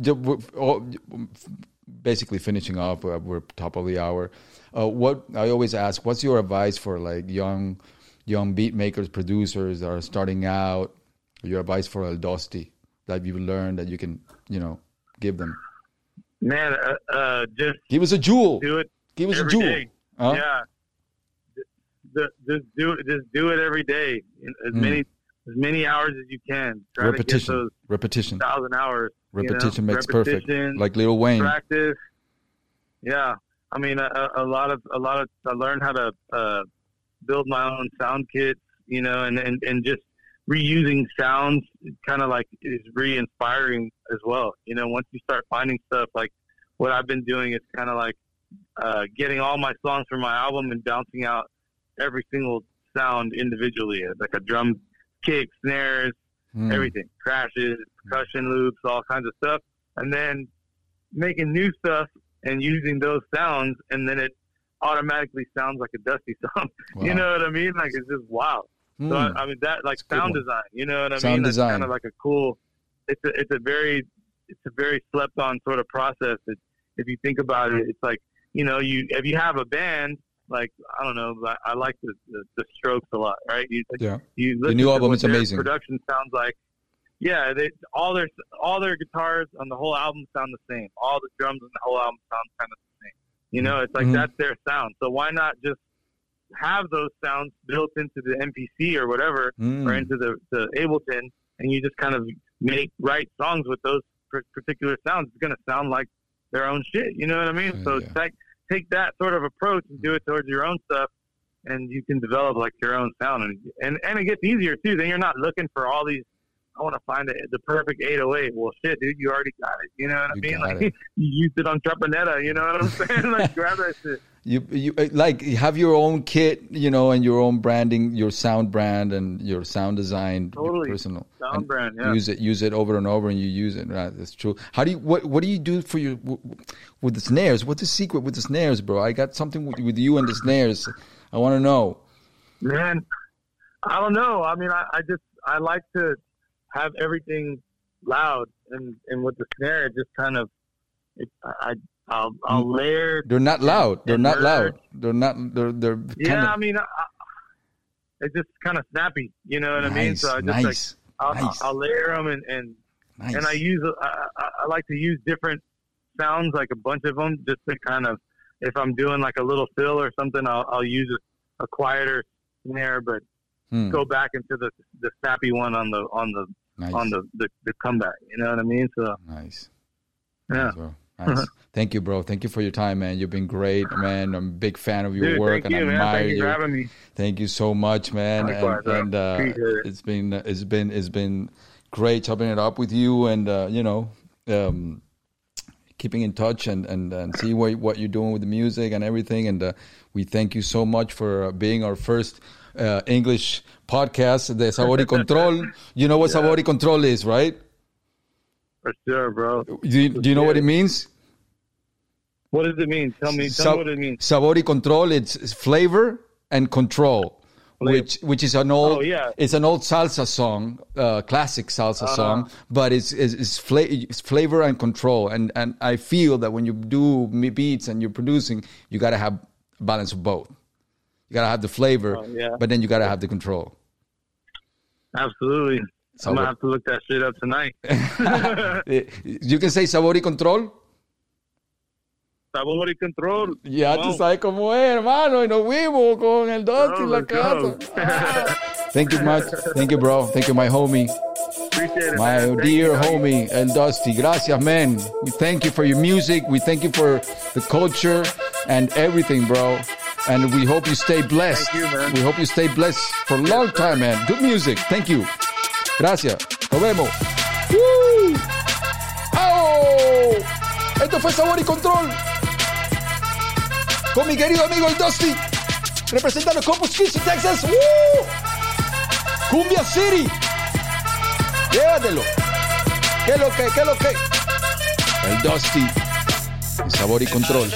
Speaker 2: all- basically finishing off. uh, We're top of the hour. Uh, what I always ask: What's your advice for like young, young beat makers, producers that are starting out? Your advice for El Dusty that you've learned that you can, you know, give them.
Speaker 3: Man, uh, uh, just
Speaker 2: Give us a jewel.
Speaker 3: do it
Speaker 2: Give us a jewel. Huh?
Speaker 3: Yeah. ju- just do it. Just do it every day, as
Speaker 2: Mm.
Speaker 3: many as many hours as you can. Try
Speaker 2: repetition,
Speaker 3: those
Speaker 2: repetition,
Speaker 3: thousand hours. you know?
Speaker 2: repetition makes perfect. Like Lil Wayne.
Speaker 3: practice. Yeah, I mean, a, a a lot of a lot of I learned how to uh, build my own sound kits, you know, and and, and just reusing sounds kind of like is re-inspiring as well. You know, once you start finding stuff like what I've been doing, it's kind of like uh, getting all my songs from my album and bouncing out every single sound individually, like a drum, kick, snares,
Speaker 2: Mm.
Speaker 3: everything. Crashes percussion loops all kinds of stuff. And then making new stuff and using those sounds and then it automatically sounds like a dusty song. You know what i mean? Like it's just wow.
Speaker 2: Mm.
Speaker 3: so I, I mean that like
Speaker 2: good
Speaker 3: sound design you know what i
Speaker 2: Sound
Speaker 3: mean?
Speaker 2: Design.
Speaker 3: that's kind of like a cool it's a it's a very it's a very slept on sort of process. That if you think about it it's like you know you if you have a band like i don't know I, I like the, the the strokes a lot right you
Speaker 2: yeah.
Speaker 3: you listen
Speaker 2: new album is amazing.
Speaker 3: Production sounds like, yeah, they all their all their guitars on the whole album sound the same. All the drums on the whole album sound kind of the same. You know, it's like
Speaker 2: Mhm.
Speaker 3: that's their sound. So why not just have those sounds built into the MPC or whatever,
Speaker 2: Mm.
Speaker 3: or into the the Ableton, and you just kind of make write songs with those particular sounds. It's gonna sound like their own shit. You know what I mean? So
Speaker 2: Yeah.
Speaker 3: take take that sort of approach and do it towards your own stuff and you can develop like your own sound. And and, and it gets easier too. Then you're not looking for all these i want to find the, the perfect 808 well shit dude you already got it. You know what
Speaker 2: You
Speaker 3: i mean like
Speaker 2: it.
Speaker 3: you used it on Trapanetta, you know what i'm saying? Like grab that shit
Speaker 2: You you uh, like you have your own kit, you know, and your own branding, your sound brand and your sound design,
Speaker 3: Totally.
Speaker 2: personal.
Speaker 3: sound
Speaker 2: And
Speaker 3: brand yeah
Speaker 2: Use it, use it over and over, and you use it. Right, that's true. How do you what What do you do for your with the snares? What's the secret with the snares, bro? I got something with, with you and the snares. I want to know.
Speaker 3: man i don't know i mean i, I just i like to have everything loud and and with the snare it just kind of it, i
Speaker 2: Mm.
Speaker 3: layer
Speaker 2: They're not loud. They're not loud. They're not. They're they're
Speaker 3: yeah i
Speaker 2: of
Speaker 3: mean I, I, it's just kind of snappy you know what i mean
Speaker 2: nice,
Speaker 3: so i just like
Speaker 2: nice,
Speaker 3: I'll,
Speaker 2: nice,
Speaker 3: I'll layer them and, and
Speaker 2: nice.
Speaker 3: and I use I, I, I like to use different sounds, like a bunch of them, just to kind of if I'm doing like a little fill or something, I'll, I'll use a, a quieter snare, but
Speaker 2: Hmm,
Speaker 3: go back into the the snappy one on the on the
Speaker 2: nice,
Speaker 3: on the, the the comeback. You know what I mean? So
Speaker 2: nice.
Speaker 3: yeah,
Speaker 2: Nice, bro. Nice. Thank you, bro. Thank you for your time, man. You've been great, man. I'm a big fan of your
Speaker 3: dude,
Speaker 2: work
Speaker 3: thank
Speaker 2: and
Speaker 3: you,
Speaker 2: I
Speaker 3: man.
Speaker 2: admire
Speaker 3: Thank you
Speaker 2: you.
Speaker 3: for having me.
Speaker 2: Thank you so much, man.
Speaker 3: Likewise,
Speaker 2: and and uh,
Speaker 3: it.
Speaker 2: it's been it's been it's been great chopping it up with you and uh, you know um, keeping in touch and and, and see what what you're doing with the music and everything. And uh, we thank you so much for uh, being our first. Uh, English podcast, the Sabor y Control. You know what Sabor y Control is, right?
Speaker 3: For sure, bro.
Speaker 2: Do you, do you know what it means?
Speaker 3: What does it mean? Tell me. Tell
Speaker 2: Sa-
Speaker 3: me what it means.
Speaker 2: Sabor y control. It's, flavor and control,
Speaker 3: Flavor.
Speaker 2: which which is an old.
Speaker 3: Oh, yeah.
Speaker 2: It's an old salsa song, uh, classic salsa song, but it's it's, it's, fla- it's flavor and control. And and I feel that when you do beats and you're producing, you got to have balance of both. You got to have the flavor,
Speaker 3: Oh, yeah.
Speaker 2: but then you got to have the control.
Speaker 3: Absolutely.
Speaker 2: So
Speaker 3: I'm gonna have to look that shit up tonight.
Speaker 2: You can say sabor y control.
Speaker 3: Sabor y control.
Speaker 2: Ya tú
Speaker 3: Wow.
Speaker 2: sabes cómo es, hermano, y nos vimos con el Dusty en la casa. Thank you much. Thank you, bro. Thank you, my homie,
Speaker 3: Appreciate it,
Speaker 2: my
Speaker 3: man.
Speaker 2: Dear
Speaker 3: you,
Speaker 2: homie, El Dusty. Gracias, man. We thank you for your music. We thank you for the culture and everything, bro. And we hope you stay blessed.
Speaker 3: Thank you, man.
Speaker 2: We hope you stay blessed for a long time, man. Good music. Thank you. Gracias. Nos vemos. Woo! ¡Au! Esto fue Sabor y Control. Con mi querido amigo el Dusty. Representando Corpus Christi, Texas. ¡Woo! Cumbia City. Llévatelo. ¿Qué es lo que? ¿Qué es lo que? El Dusty. Sabor y Control.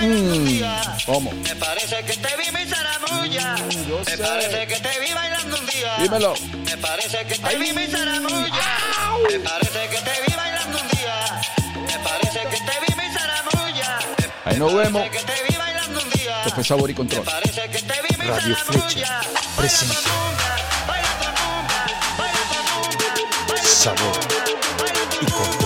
Speaker 2: Mm. ¿Cómo?
Speaker 4: Me parece que te vi mi zaramulla.
Speaker 2: yo
Speaker 4: Me parece que te vi bailando un día.
Speaker 2: Dímelo.
Speaker 4: Me parece que te
Speaker 2: Ay.
Speaker 4: vi mi zaramulla. Me parece que te vi bailando un día. Me parece que te vi mi zaramulla.
Speaker 2: Ahí nos vemos.
Speaker 4: Me parece que te vi bailando un día.
Speaker 2: Sabor y
Speaker 4: Me
Speaker 2: Control.
Speaker 4: parece que te vi mi
Speaker 1: Radio. Flecha
Speaker 4: baila tu baila tu baila tu
Speaker 1: Sabor y control.